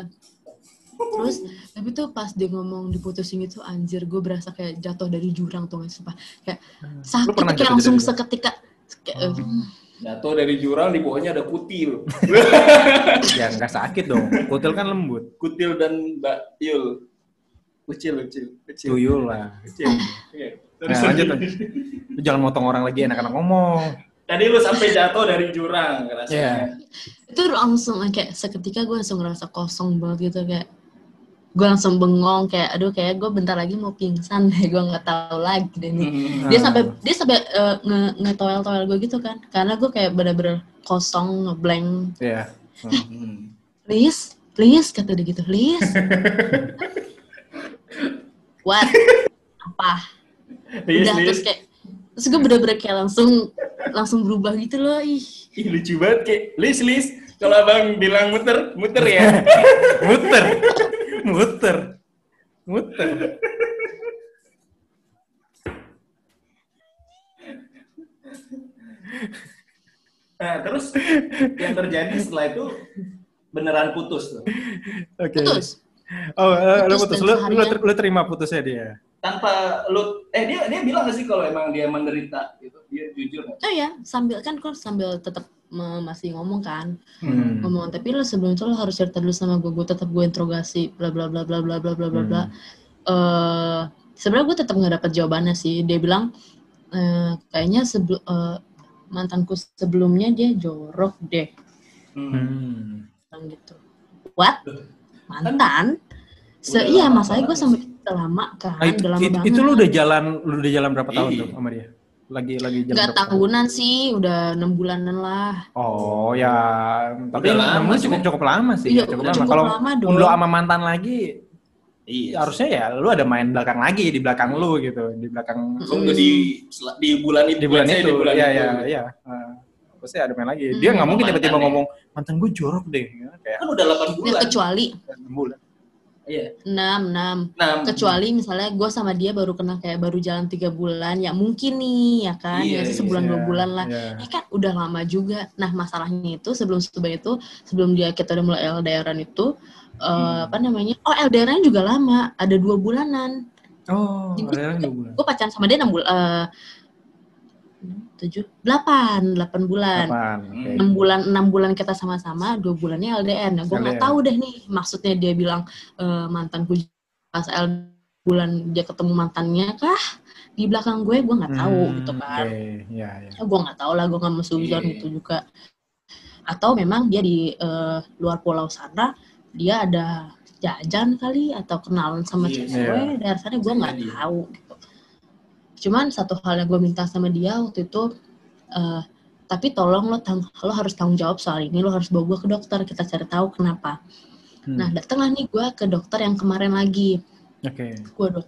Terus tapi tuh pas dia ngomong diputusin itu anjir gue berasa kayak jatuh dari jurang tuh nggak sumpah kayak sakit pernah kayak jatuh langsung dari jurang? seketika kayak, eh, Jatuh dari jurang di bawahnya ada kutil. ya nggak sakit dong. Kutil kan lembut. kutil dan Mbak Yul. Kecil, kecil, kecil. Tuyul lah. Kecil. Oke. Terus Nah, lanjut lanjut. Lu jangan motong orang lagi enak-enak ngomong. Tadi lu sampai jatuh dari jurang Iya. rasanya. itu langsung kayak seketika gue langsung ngerasa kosong banget gitu kayak gue langsung bengong kayak aduh kayak gue bentar lagi mau pingsan deh gue nggak tahu lagi deh nih Hmm. dia sampai dia sampai eh, nge ngetowel towel gue gitu kan karena gue kayak bener-bener kosong ngeblank Iya. Hmm. please please kata dia gitu please what apa Lis, udah Lis. terus kayak terus gue bener-bener kayak langsung langsung berubah gitu loh ih Ih, lucu banget kayak Lis, Lis. Kalau abang bilang muter, muter ya. Muter. Muter. Muter. Nah, terus yang terjadi setelah itu beneran putus tuh. Oke. putus Oh, eh, lu Putus putus. dan Lu, lu, lu terima putusnya dia. Tanpa lu eh dia dia bilang gak sih kalau emang dia menderita gitu. Dia jujur nggak? oh ya sambil kan gue sambil tetap masih ngomong kan Hmm. ngomong tapi lo sebelum itu lo harus cerita dulu sama gue gue tetap gue interogasi bla bla bla bla bla bla bla bla bla Hmm. Eh, sebenarnya gue tetap nggak dapat jawabannya sih dia bilang eh, kayaknya sebelum mantanku sebelumnya dia jorok deh Hmm. Hmm. bilang gitu what mantan Se Udah iya masalahnya gue sama dia udah lama kan Ah, itu, udah lama itu, banget itu lu udah jalan lu udah jalan berapa tahun tuh sama dia? Lagi lagi jalan Nggak berapa tahun? tahunan sih udah enam bulanan lah Oh ya, tapi enam bulan sih, cukup cukup lama sih, Iya, cukup udah lama. cukup Kalau lu sama mantan lagi, Iya. harusnya ya lu ada main belakang lagi di belakang lu gitu, di belakang So, udah di di bulan itu di bulan itu. di bulan Iya itu. iya iya. Pasti ada main lagi. Dia Hmm. nggak mungkin tiba-tiba ya. ngomong mantan gue jorok deh, kayak kan udah 8 ya, bulan kecuali enam bulan. iya enam enam kecuali misalnya gue sama dia baru kenal kayak baru jalan tiga bulan ya mungkin nih ya kan Iya, ya sih sebulan dua Iya, bulan lah iya. ya kan udah lama juga nah masalahnya itu sebelum sebelum itu sebelum dia kita udah mulai LDRan itu eh, Hmm. apa namanya oh LDRan juga lama ada dua bulanan Oh, dua bulan. gue pacaran sama dia enam bulan eh, tujuh delapan delapan bulan. Enam bulan enam bulan kita sama-sama dua bulannya LDR nah gue nggak tahu deh nih maksudnya dia bilang eh, mantanku pas L bulan dia ketemu mantannya kah di belakang gue gue nggak tahu Hmm, gitu kan Oke, iya iya. ya, gue nggak tahu lah gue nggak mau suzon Iya. gitu juga. Atau memang dia di eh, luar pulau sana dia ada jajan kali atau kenalan sama Iya, cewek dari sana gue nggak jadi. tahu gitu cuman satu hal yang gue minta sama dia waktu itu eh, tapi tolong lo tang lo harus tanggung jawab soal ini lo harus bawa gue ke dokter kita cari tahu kenapa Hmm, nah datanglah nih gue ke dokter yang kemarin lagi Oke. gue dok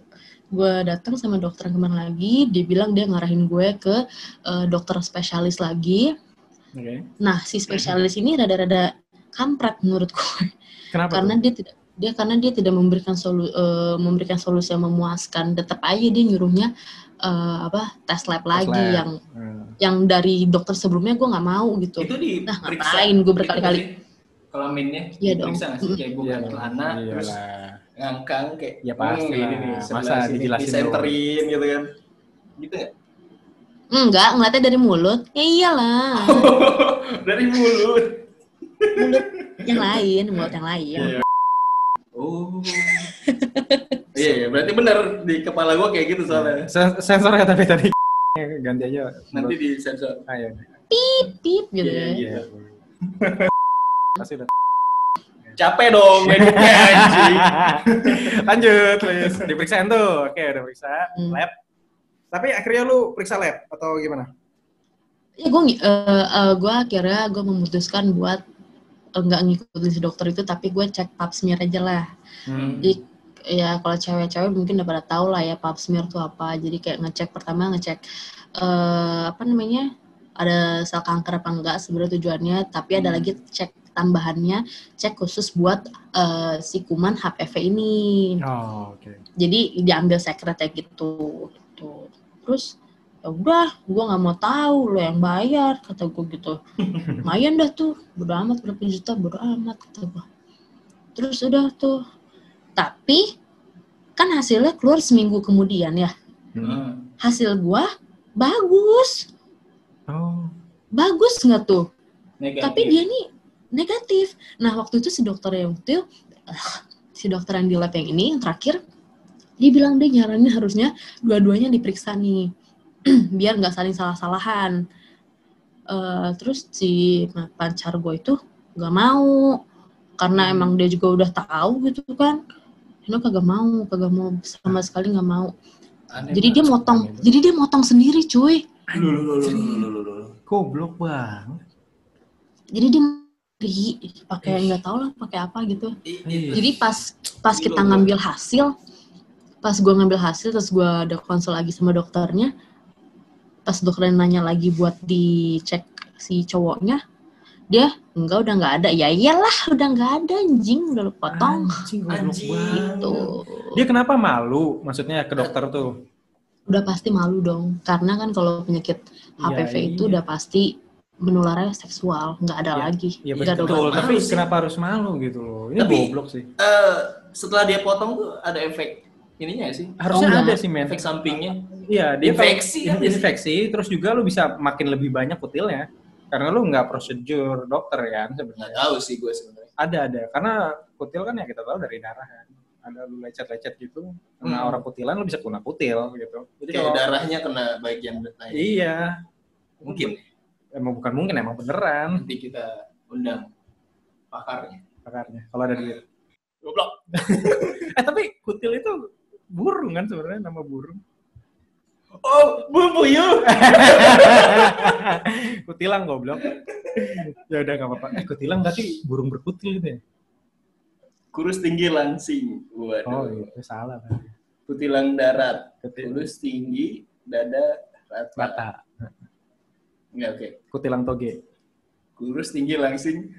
gue datang sama dokter yang kemarin lagi dia bilang dia ngarahin gue ke eh, dokter spesialis lagi Oke. nah si spesialis ini rada-rada kampret menurut gue Kenapa? karena tuh? dia tidak dia karena dia tidak memberikan solu, eh, memberikan solusi yang memuaskan tetap aja dia nyuruhnya eh, apa tes lab lagi lab. yang Hmm. yang dari dokter sebelumnya gue nggak mau gitu itu di Nah, periksa ngapain gue berkali-kali? itu nggak sih? kelaminnya Iya dong. diperiksa nggak sih kayak buka Iya celana terus Iyalah. ngangkang kayak Ya pasti hmm, ini nih Masa sini dijelasin disenterin gitu kan gitu nggak enggak ngeliatnya dari mulut ya iyalah dari mulut mulut yang lain mulut yang lain Iya. oh iya iya berarti benar di kepala gua kayak gitu soalnya Sen- Sensor ya tapi tadi ganti aja. nanti di sensor Ah, iya. pip pip gitu Iya, ya iya. Pasti udah. capek dong ngeditnya anjing Lanjut, Lis. Diperiksain tuh. Oke, udah periksa Hmm. lab. Tapi akhirnya lu periksa lab atau gimana? ya gue gue akhirnya gue memutuskan buat eh, nggak ngikutin si dokter itu tapi gue cek pap smear aja lah Hmm. jadi ya kalau cewek-cewek mungkin udah pada tahu lah ya pap smear tuh apa. Jadi kayak ngecek pertama ngecek eh apa namanya ada sel kanker apa enggak sebenarnya tujuannya. Tapi ada Hmm. lagi cek tambahannya cek khusus buat eh, si kuman HPV ini. Oh, oke. jadi diambil sekretnya gitu gitu. Terus ya udah gue nggak mau tahu lo yang bayar kata gue gitu. Lumayan dah tuh bodo amat berapa juta bodo amat kata gue terus udah tuh tapi kan hasilnya keluar seminggu kemudian ya Hmm. Hasil gua bagus Oh. bagus nggak tuh Negatif. tapi dia nih negatif nah waktu itu si dokter yang itu si dokter yang di lab yang ini yang terakhir dia bilang dia nyaranin harusnya dua-duanya diperiksa nih biar nggak saling salah-salahan Eh, terus si pacar gue itu nggak mau karena Hmm. emang dia juga udah tahu gitu kan Ini kagak mau kagak mau sama sekali nggak mau Aneh jadi dia motong itu. jadi dia motong sendiri cuy. Goblok banget. jadi dia pakai nggak tahu lah pakai apa gitu Iya. Jadi pas pas kita ngambil hasil, pas gua ngambil hasil terus gua ada konsul lagi sama dokternya, pas dokternya nanya lagi buat dicek si cowoknya, dia enggak udah nggak ada. Ya iyalah udah nggak ada anjing udah lu potong Anjing, Anjing. gitu. Dia kenapa malu? Maksudnya ke dokter tuh? Udah pasti malu dong, karena kan kalau penyakit HPV Iya, itu iya. udah pasti menularnya seksual, nggak ada Iya, lagi. Iya Nggak ada betul, tapi sih. kenapa harus malu gitu loh? Ini Tapi- goblok sih. Eh, setelah dia potong tuh ada efek ininya sih Harusnya enggak. ada sih men. efek sampingnya Iya, dia Infeksi kan infeksi, terus juga lu bisa makin lebih banyak kutilnya. Karena lu nggak prosedur dokter kan nggak sebenarnya. tahu sih gue sebenarnya Ada ada, karena kutil kan ya kita tahu dari darah kan. Ada lu lecet-lecet gitu, kena Hmm. orang kutilan lu bisa kena kutil gitu. Jadi kayak kalau darahnya kena bagian lain iya, mungkin emang bukan mungkin emang beneran Nanti kita undang pakarnya. pakarnya kalau ada duit. Goblok. Eh tapi kutil itu burung kan sebenarnya nama burung. Oh, bumbu yuk. kutilang goblok. ya udah nggak apa-apa. Eh kutilang berarti burung berkutil gitu ya? Kurus tinggi langsing. Oh Waduh. itu salah berarti. Kutilang darat. Kutil- Kurus tinggi, dada rata. Rata. Enggak, oke. Kutilang toge. Kurus tinggi langsing.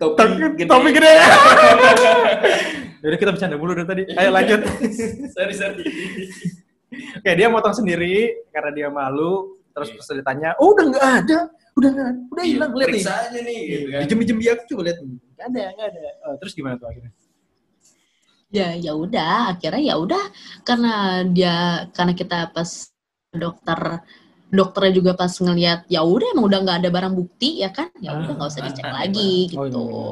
Topi, gede. Topi gede. Jadi kita bercanda mulu dari tadi. Ayo lanjut. sorry, sorry. Oke, dia motong sendiri karena dia malu. Terus Iya. pas ditanya, oh udah nggak ada, udah nggak ada, udah Iya, hilang, lihat nih. periksa aja nih. Gitu kan. Dia coba lihat. Nggak ada, nggak ada. Oh, terus gimana tuh akhirnya? ya ya udah akhirnya ya udah karena dia karena kita pas dokter dokternya juga pas ngelihat ya udah emang udah nggak ada barang bukti ya kan ya udah nggak usah dicek Ah, lagi Oh, gitu iya.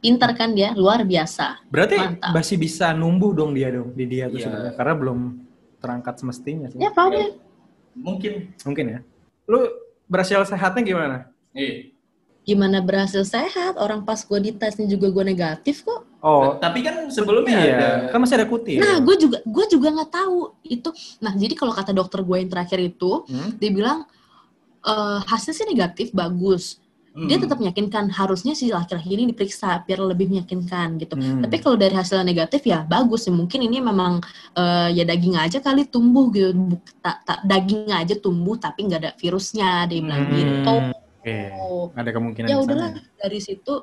pintar kan dia luar biasa Berarti Mantap. masih bisa numbuh dong dia dong di dia tuh Iya. sebenarnya karena belum terangkat semestinya sih. ya problem Mungkin. Mungkin ya. Lu berhasil sehatnya gimana? Iya. gimana berhasil sehat orang pas gue ditesnya juga gue negatif kok Oh, Tapi kan sebelumnya iya. ada. Kan masih ada kutil. nah gue juga gue juga nggak tahu itu nah jadi kalau kata dokter gue yang terakhir itu Hmm? dia bilang eh hasil sih negatif bagus Hmm. dia tetap meyakinkan harusnya si laki-laki ini diperiksa biar lebih meyakinkan gitu. Hmm. Tapi kalau dari hasil negatif ya bagus ya mungkin ini memang eh, ya daging aja kali tumbuh gitu, tak tak daging aja tumbuh tapi nggak ada virusnya dia bilang Hmm, gitu. Oke. Ada kemungkinan Ya di udahlah dari situ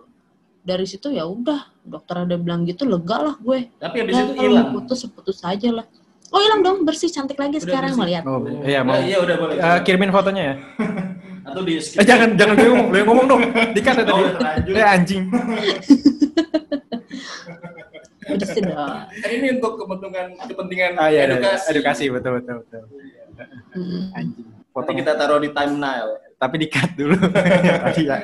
dari situ ya udah dokter ada bilang gitu lega lah gue. Tapi habis Ya, itu hilang. putus ya putus aja lah. Oh hilang dong bersih cantik lagi Udah sekarang bersih. mau lihat. Oh, iya mau. Nah, iya udah boleh. Eh, kirimin fotonya ya. Atau di Eh, jangan jangan gue ngomong, gue ngomong dong. Dikat ya tadi. Eh anjing. Kan ini untuk kepentingan kepentingan Ah iya, ada- edukasi. edukasi betul betul betul. Mm. Anjing. Nanti Foto kita taruh di thumbnail. tapi dikat dulu. Tadi ya.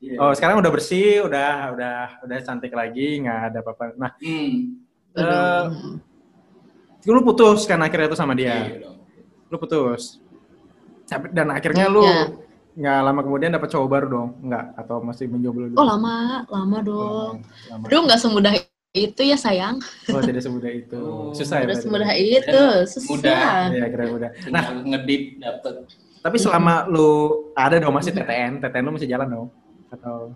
Iya. Oh, sekarang udah bersih, udah udah udah cantik lagi, nggak ada apa-apa. Nah, Hmm. Eh, Aduh. lu putus kan akhirnya tuh sama dia. Iya. Lu putus. Sampai- Dan akhirnya lu Iya. nggak lama kemudian dapat cowok baru dong? Nggak? Atau masih menjomblo dulu? Oh lama, lama dong. lama. Aduh nggak semudah itu ya sayang. Oh, tidak semudah itu. Oh. Susah ya. Semudah itu, susah. Mudah. Iya, kira mudah. Nah, ngedip dapet. tapi selama lu ada dong masih TTN, TTN lu masih jalan dong? Atau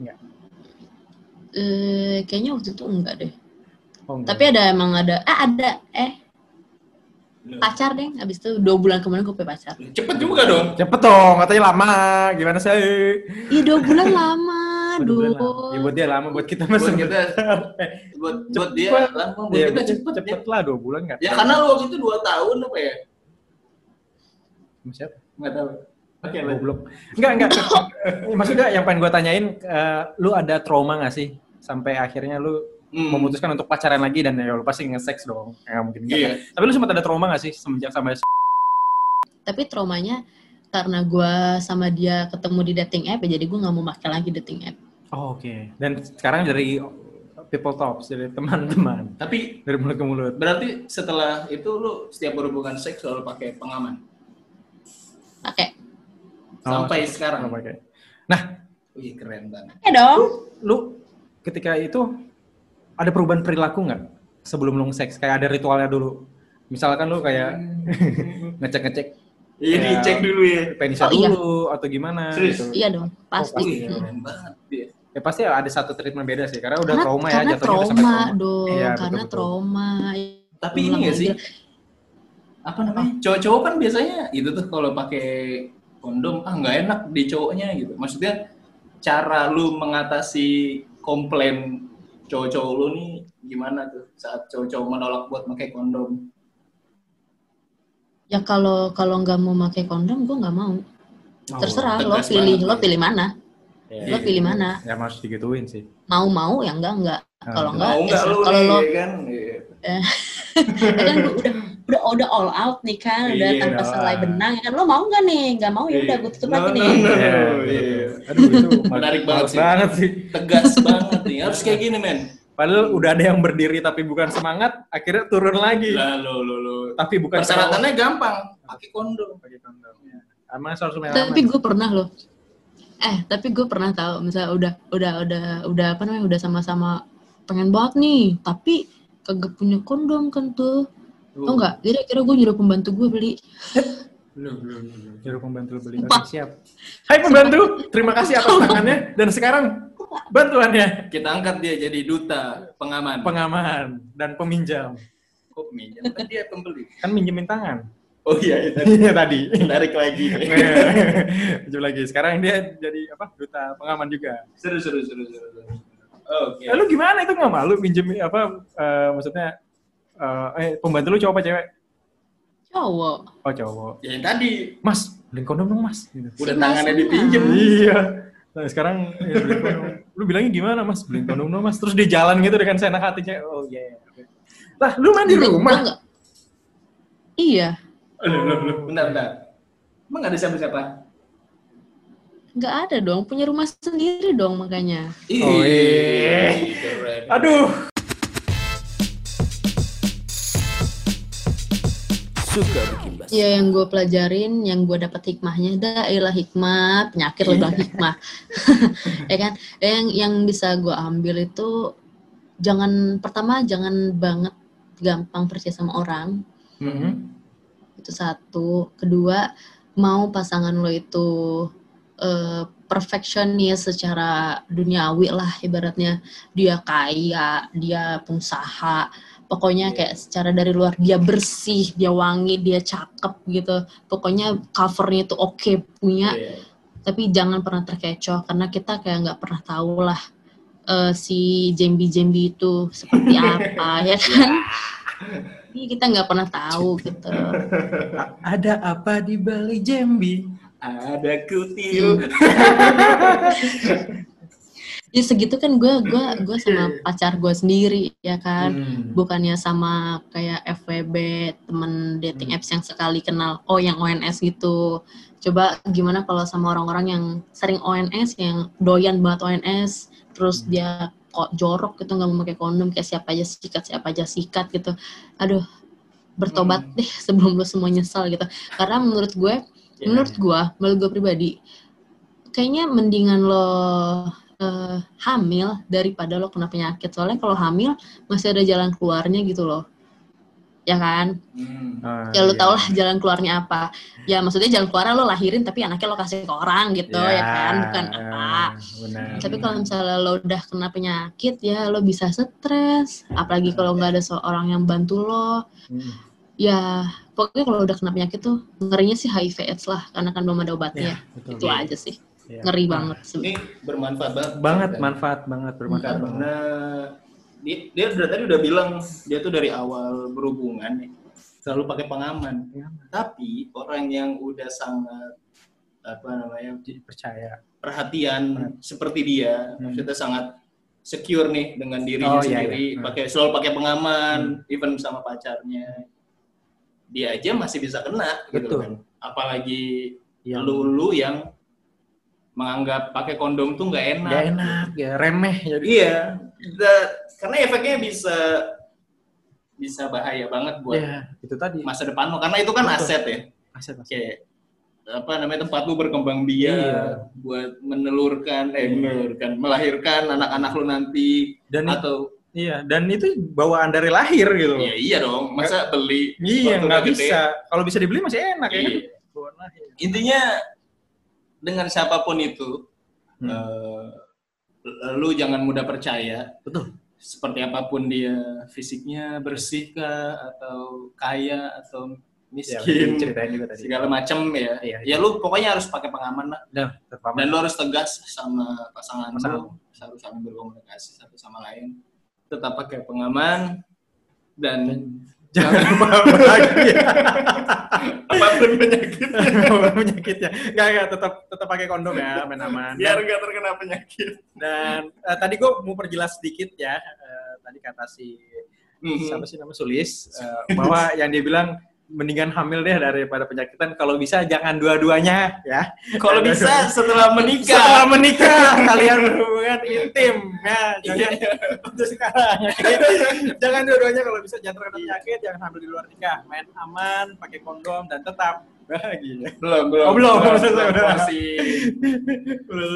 enggak? Eh, kayaknya waktu itu enggak deh. Oh, enggak. Tapi ada emang ada, eh ada, eh pacar deh. Abis itu dua bulan kemudian gue punya pacar. Cepet juga dong. Cepet dong, katanya lama. Gimana sih? Iya dua bulan lama, dua bulan lama. aduh. Ya, buat dia lama, buat kita Buat masih kita, buat buat dia lama, buat Iya, kita cepet. cepet ya. lah dua bulan nggak? Ya karena lu waktu itu dua tahun apa ya? Sama siapa? Nggak tahu. Oke, lanjut. Goblok. Enggak, enggak. Maksudnya yang pengen gue tanyain, eh, lu ada trauma gak sih? Sampai akhirnya lu Hmm. memutuskan untuk pacaran lagi dan ya lu pasti nge-sex dong. Ya, mungkin enggak. Iya. Tapi lu sempat ada trauma gak sih semenjak sama Tapi traumanya karena gue sama dia ketemu di dating app ya jadi gue nggak mau pakai lagi dating app. Oh, oke. Dan sekarang dari people talks, dari teman-teman. Tapi Dari mulut ke mulut. berarti setelah itu lu setiap berhubungan seks selalu pakai pengaman Pakai. sampai Oh, sekarang. nggak pakai. Wih keren banget. Ya dong. Lu ketika itu ada perubahan perilaku nggak sebelum lu seks? Kayak ada ritualnya dulu. Misalkan lu kayak ngecek-ngecek Iya Ya. dicek dulu ya. penisnya Oh, iya. dulu atau gimana Serius? gitu. Iya dong, pasti. pasti. Keren banget dia. Ya pasti ada satu treatment beda sih karena udah karena, trauma ya karena jatuhnya udah sampai trauma trauma. dong, Iya, karena betul. trauma. Tapi ini nggak sih? Apa namanya? Cowok-cowok kan biasanya itu tuh kalau pakai kondom ah nggak enak di cowoknya gitu. Maksudnya cara lu mengatasi komplain cowok-cowok lu nih gimana tuh saat cowok-cowok menolak buat pakai kondom? Ya kalau kalau nggak mau pakai kondom, gue nggak mau. Oh, Terserah lo pilih, banget lo ya. pilih mana. Iya. Lo pilih mana. Ya harus digituin sih. Mau mau ya enggak enggak. Ah, Kalau enggak, ya kalau lo ya kan? Iya. ya kan gua udah udah udah all out nih kan, udah Iya, tanpa udah. selai benang ya kan. Lo mau nggak nih? Nggak mau ya udah gue tutup lagi no, nih. no. Iya, iya. Aduh itu Menarik banget sih. banget sih. Tegas banget nih. Harus kayak gini men. Padahal udah ada yang berdiri tapi bukan semangat, akhirnya turun lagi. Lah lo lo lo. Tapi bukan Persyaratannya gampang. pakai kondom. Pakai kondom ya. Merah. Tapi gue pernah loh. Eh, tapi gue pernah tahu misalnya udah udah udah udah apa namanya udah sama-sama pengen banget nih, tapi kagak punya kondom kan tuh. Tau nggak? Jadi kira gue nyuruh pembantu gue beli. Belum, belum, belum. Nyuruh pembantu beli. Oke, siap. Hai pembantu, terima kasih atas tangannya dan sekarang bantuannya Kita angkat dia jadi duta pengaman. pengaman dan peminjam. Kok minjem? Kan dia pembeli. Kan minjemin tangan. Oh iya, itu tadi. Iya tadi. Tarik lagi. Minjem lagi. Sekarang dia jadi apa? Duta pengaman juga. seru, seru, seru, seru. seru. Oke. Lalu gimana itu nggak malu minjem apa? eh, maksudnya eh, eh pembantu lu cowok apa cewek? Cowok. Oh cowok. Ya yang tadi Mas, beliin kondom dong mas. Gitu. udah Si tangannya dipinjem. Mas. Iya. Nah, sekarang ya, kondom. Lu bilangnya gimana mas? Beliin kondom dong mas. Terus dia jalan gitu dengan senang hatinya. Oh iya. iya. Lah, lu main di Gua rumah? nggak- Iya. Bentar, bentar. Emang gak ada siapa-siapa? nggak ada dong. Punya rumah sendiri dong makanya. Oh, iya. Aduh. Suka bikin basah. Ya yang gue pelajarin, yang gue dapat hikmahnya, dah ilah hikmah, penyakit lo bilang hikmah, ya kan? Yang yang bisa gue ambil itu jangan pertama jangan banget gampang percaya sama orang, Mhm. itu satu. Kedua mau pasangan lo itu eh, perfectionist secara duniawi lah ibaratnya dia kaya, dia pengusaha, pokoknya kayak secara dari luar dia bersih, dia wangi, dia cakep gitu. Pokoknya covernya itu oke punya, Iya. tapi jangan pernah terkecoh karena kita kayak nggak pernah tahu lah eh, si Jambi-Jambi itu seperti apa ya kan. Ini kita nggak pernah tahu gitu. Ada apa di balik Jambi? Ada kutil. Ya segitu kan gue gua gua sama pacar gue sendiri ya kan. Hmm. Bukannya sama kayak FWB temen dating apps yang sekali kenal oh yang ONS gitu. Coba gimana kalau sama orang-orang yang sering ONS yang doyan banget ONS terus dia kok jorok gitu nggak mau pakai kondom kayak siapa aja sikat siapa aja sikat gitu. Aduh bertobat Hmm. deh sebelum lu semua nyesal gitu. Karena menurut gue Ya. menurut gua, menurut gua pribadi, kayaknya mendingan lo eh, hamil daripada lo kena penyakit. Soalnya kalau hamil masih ada jalan keluarnya gitu loh. Ya kan? Hmm. Ah, Ya lo iya. tau lah jalan keluarnya apa. Ya maksudnya jalan keluarnya lo lahirin tapi anaknya lo kasih ke orang gitu ya, kan, bukan apa. Benar. Tapi kalau misalnya lo udah kena penyakit ya lo bisa stres. Apalagi kalau nggak ada seorang yang bantu lo. Hmm. Ya pokoknya kalau udah kena penyakit tuh ngerinya sih HIV AIDS lah karena kan belum ada obatnya. Ya, betul. Itu aja sih. Iya. Ngeri Nah, banget. Ini bermanfaat banget. Banget, Dan manfaat banget, bermanfaat banget. Karena dia, dia udah tadi udah bilang dia tuh dari awal berhubungan nih selalu pakai pengaman. Pengaman. Tapi orang yang udah sangat apa namanya percaya. perhatian seperti dia, Hmm. maksudnya sangat secure nih dengan dirinya Oh, iya, sendiri, iya. Hmm. pakai selalu pakai pengaman, even sama pacarnya. Dia aja masih bisa kena gitu Betul. kan. Apalagi Yang lu lu yang menganggap pakai kondom tuh nggak enak. Gak enak, ya remeh. Jadi Iya, da- karena efeknya bisa bisa bahaya banget buat ya itu tadi. masa depan lo karena itu kan Betul. aset ya. Aset, aset. Kayak apa namanya tempat lu berkembang biak Iya. buat menelurkan eh menelurkan melahirkan anak-anak lu nanti Dan atau iya, dan itu bawaan dari lahir gitu iya iya dong masa beli Iya, nggak bisa. Kalau bisa dibeli masih enak ya. kan? Iya. Bawaan lahir. intinya dengan siapa pun itu Hmm. eh, lu jangan mudah percaya Betul. seperti apa pun dia fisiknya bersih kah atau kaya atau miskin ceritain juga tadi. segala macam ya Iya, ya lu pokoknya harus pakai pengaman lah Nah, dan lu harus tegas sama pasangan Pasangan. lu harus saling berkomunikasi satu sama lain tetap pakai pengaman dan jangan lagi. apa pun penyakit Apa pun penyakitnya. Enggak, enggak, tetap tetap pakai kondom ya, aman-aman. biar nggak terkena penyakit Dan eh, tadi gue mau perjelas sedikit ya. eh, tadi kata si Mhm. siapa sih nama Sulis eh, bahwa yang dia bilang mendingan hamil deh daripada penyakitan. Kalau bisa jangan dua-duanya ya. Kalau bisa setelah menikah. Setelah menikah kalian berhubungan intim ya. Jangan untuk sekarang. ya. jangan dua-duanya kalau bisa jangan terkena penyakit, jangan hamil di luar nikah. Main aman, pakai kondom dan tetap bahagia. belum belum Oh, belum. belum, Belum, belum, belum. masih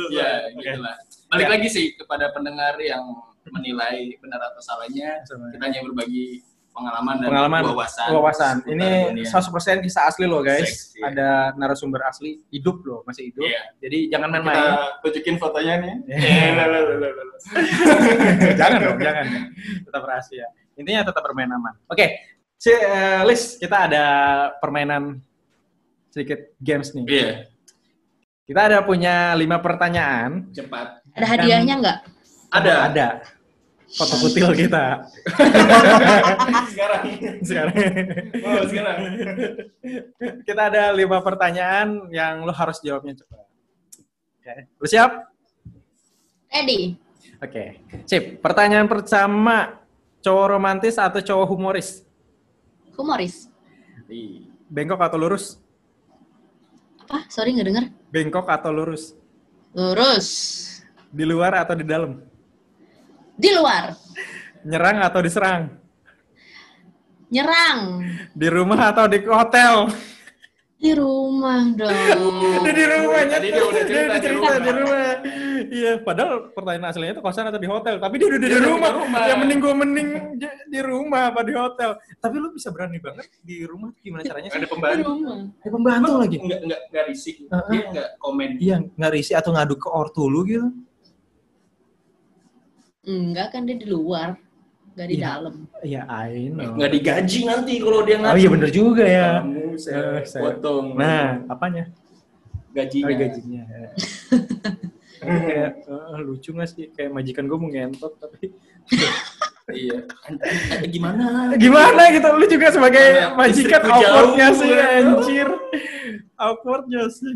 ya Oke. gitu lah balik lagi sih kepada pendengar yang menilai benar atau salahnya Sama. kita hanya berbagi pengalaman dan Pengalaman, wawasan Wawasan. Ini dunia. 100% kisah asli loh guys. Seks, iya. Ada narasumber asli hidup loh, masih hidup. Iya. Jadi jangan kita main-main. tunjukin fotonya nih Iya. Lah, lah. jangan dong, jangan. Tetap rahasia. Intinya tetap bermain aman. Oke, si eh, Lis, kita ada permainan sedikit games nih. iya Kita ada punya lima pertanyaan. cepat Ada hadiahnya nggak? ada Ada. Foto kutil kita. sekarang Sekarang. oh sekarang kita ada lima pertanyaan yang lo harus jawabnya cepat. Oke, lu siap? Ready. Oke, sip. Pertanyaan pertama, cowok romantis atau cowok humoris? Humoris. Bengkok atau lurus? Apa? Sorry nggak denger. Bengkok atau lurus? Lurus. Di luar atau di dalam? Di luar. Nyerang atau diserang? Nyerang. Di rumah atau di hotel? Di rumah dong. di rumahnya. Tadi dia udah cerita di rumah. di rumah. Iya, padahal pertanyaan aslinya itu kosan atau di hotel. Tapi dia udah di Dia udah rumah. di rumah. Ya mending gue mending di rumah apa di hotel. Tapi lu bisa berani banget di rumah gimana caranya sih? ada Di pembantu rumah. Ada pembantu lagi. nggak nggak nggak risik Heeh. dia nggak komen Iya, nggak risih atau ngadu ke ortu lu gitu. Enggak kan dia di luar. Nggak di Iya. dalam. Iya, I know. nggak digaji nanti kalau dia Oh ngaku iya bener juga ya. kamu saya Eh, saya- potong Nah, apanya? gajinya Oh, gajinya. kayak eh, lucu gak sih kayak majikan gue mau ngentot tapi iya Eh, gimana gimana gitu lu juga sebagai Karena majikan awkwardnya sih ya. anjir awkwardnya sih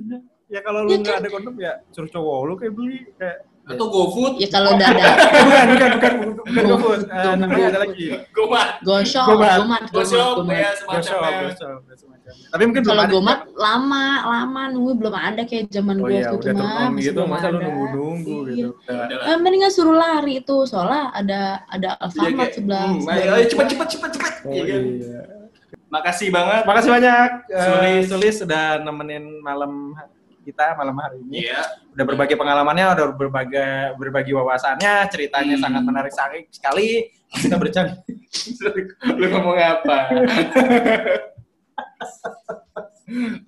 ya kalau lu Ya nggak ada kondom ya suruh cowok lu kayak beli kayak atau GoFood Ya kalau udah ada bukan bukan bukan bukan Go- GoFood Eh, go- namanya ada lagi Gomat gosok, Gomat. Goshop gomat. ya semacamnya semacamnya. tapi mungkin Kalau gomat lama, lama nunggu belum ada kayak zaman oh gue iya waktu itu udah mah. gitu masa lu nunggu nunggu Iya. gitu Udah. Udah lah. Eh, mendingan suruh lari itu soalnya ada ada Iya, Alfamart sebelah. hmm, sebelah ayo, ayo, rumah. cepet cepet cepet cepet Oh, Iya kan? iya. makasih banget Makasih banyak eh, Sulis. Sulis sudah nemenin malam kita malam hari ini. iya Udah berbagi pengalamannya, udah berbagi berbagi wawasannya, ceritanya Hmm. sangat menarik sekali. sekali. Kita bercanda. lu ngomong apa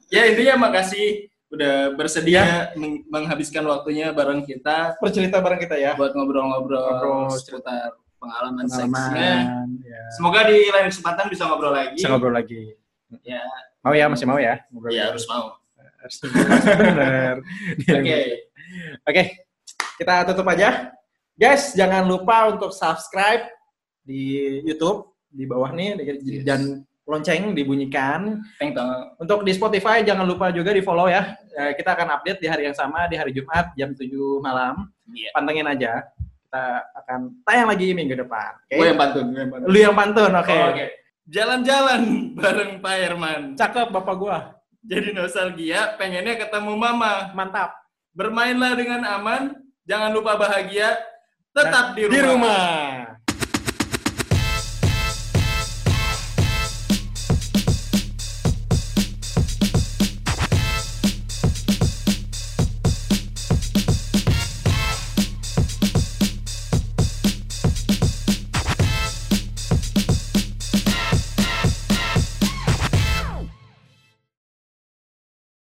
ya intinya makasih udah bersedia meng- menghabiskan waktunya bareng kita Bercerita bareng kita ya. buat ngobrol-ngobrol Ngobrol seputar pengalaman, seksnya. Pengalaman. Ya. Semoga di lain kesempatan bisa ngobrol lagi. Bisa ngobrol lagi. Ya, Mau ya, masih mau ya? Ngobrol ya lagi. harus mau. Bener. Oke. Oke, kita tutup aja. Guys, jangan lupa untuk subscribe di YouTube di bawah nih Yes. dan lonceng dibunyikan. Thank you. Untuk di Spotify jangan lupa juga di follow ya. Eh, Kita akan update di hari yang sama di hari Jumat jam 7 malam. Iya. Pantengin aja. Kita akan tayang lagi minggu depan. Oke. Gue yang pantun, gue yang pantun. Lu yang pantun, oke. Oh, Oke. Jalan-jalan bareng Pak Herman. Cakep bapak gua. Jadi nostalgia, pengennya ketemu Mama. Mantap. Bermainlah dengan aman, jangan lupa bahagia, tetap di rumah. Di rumah.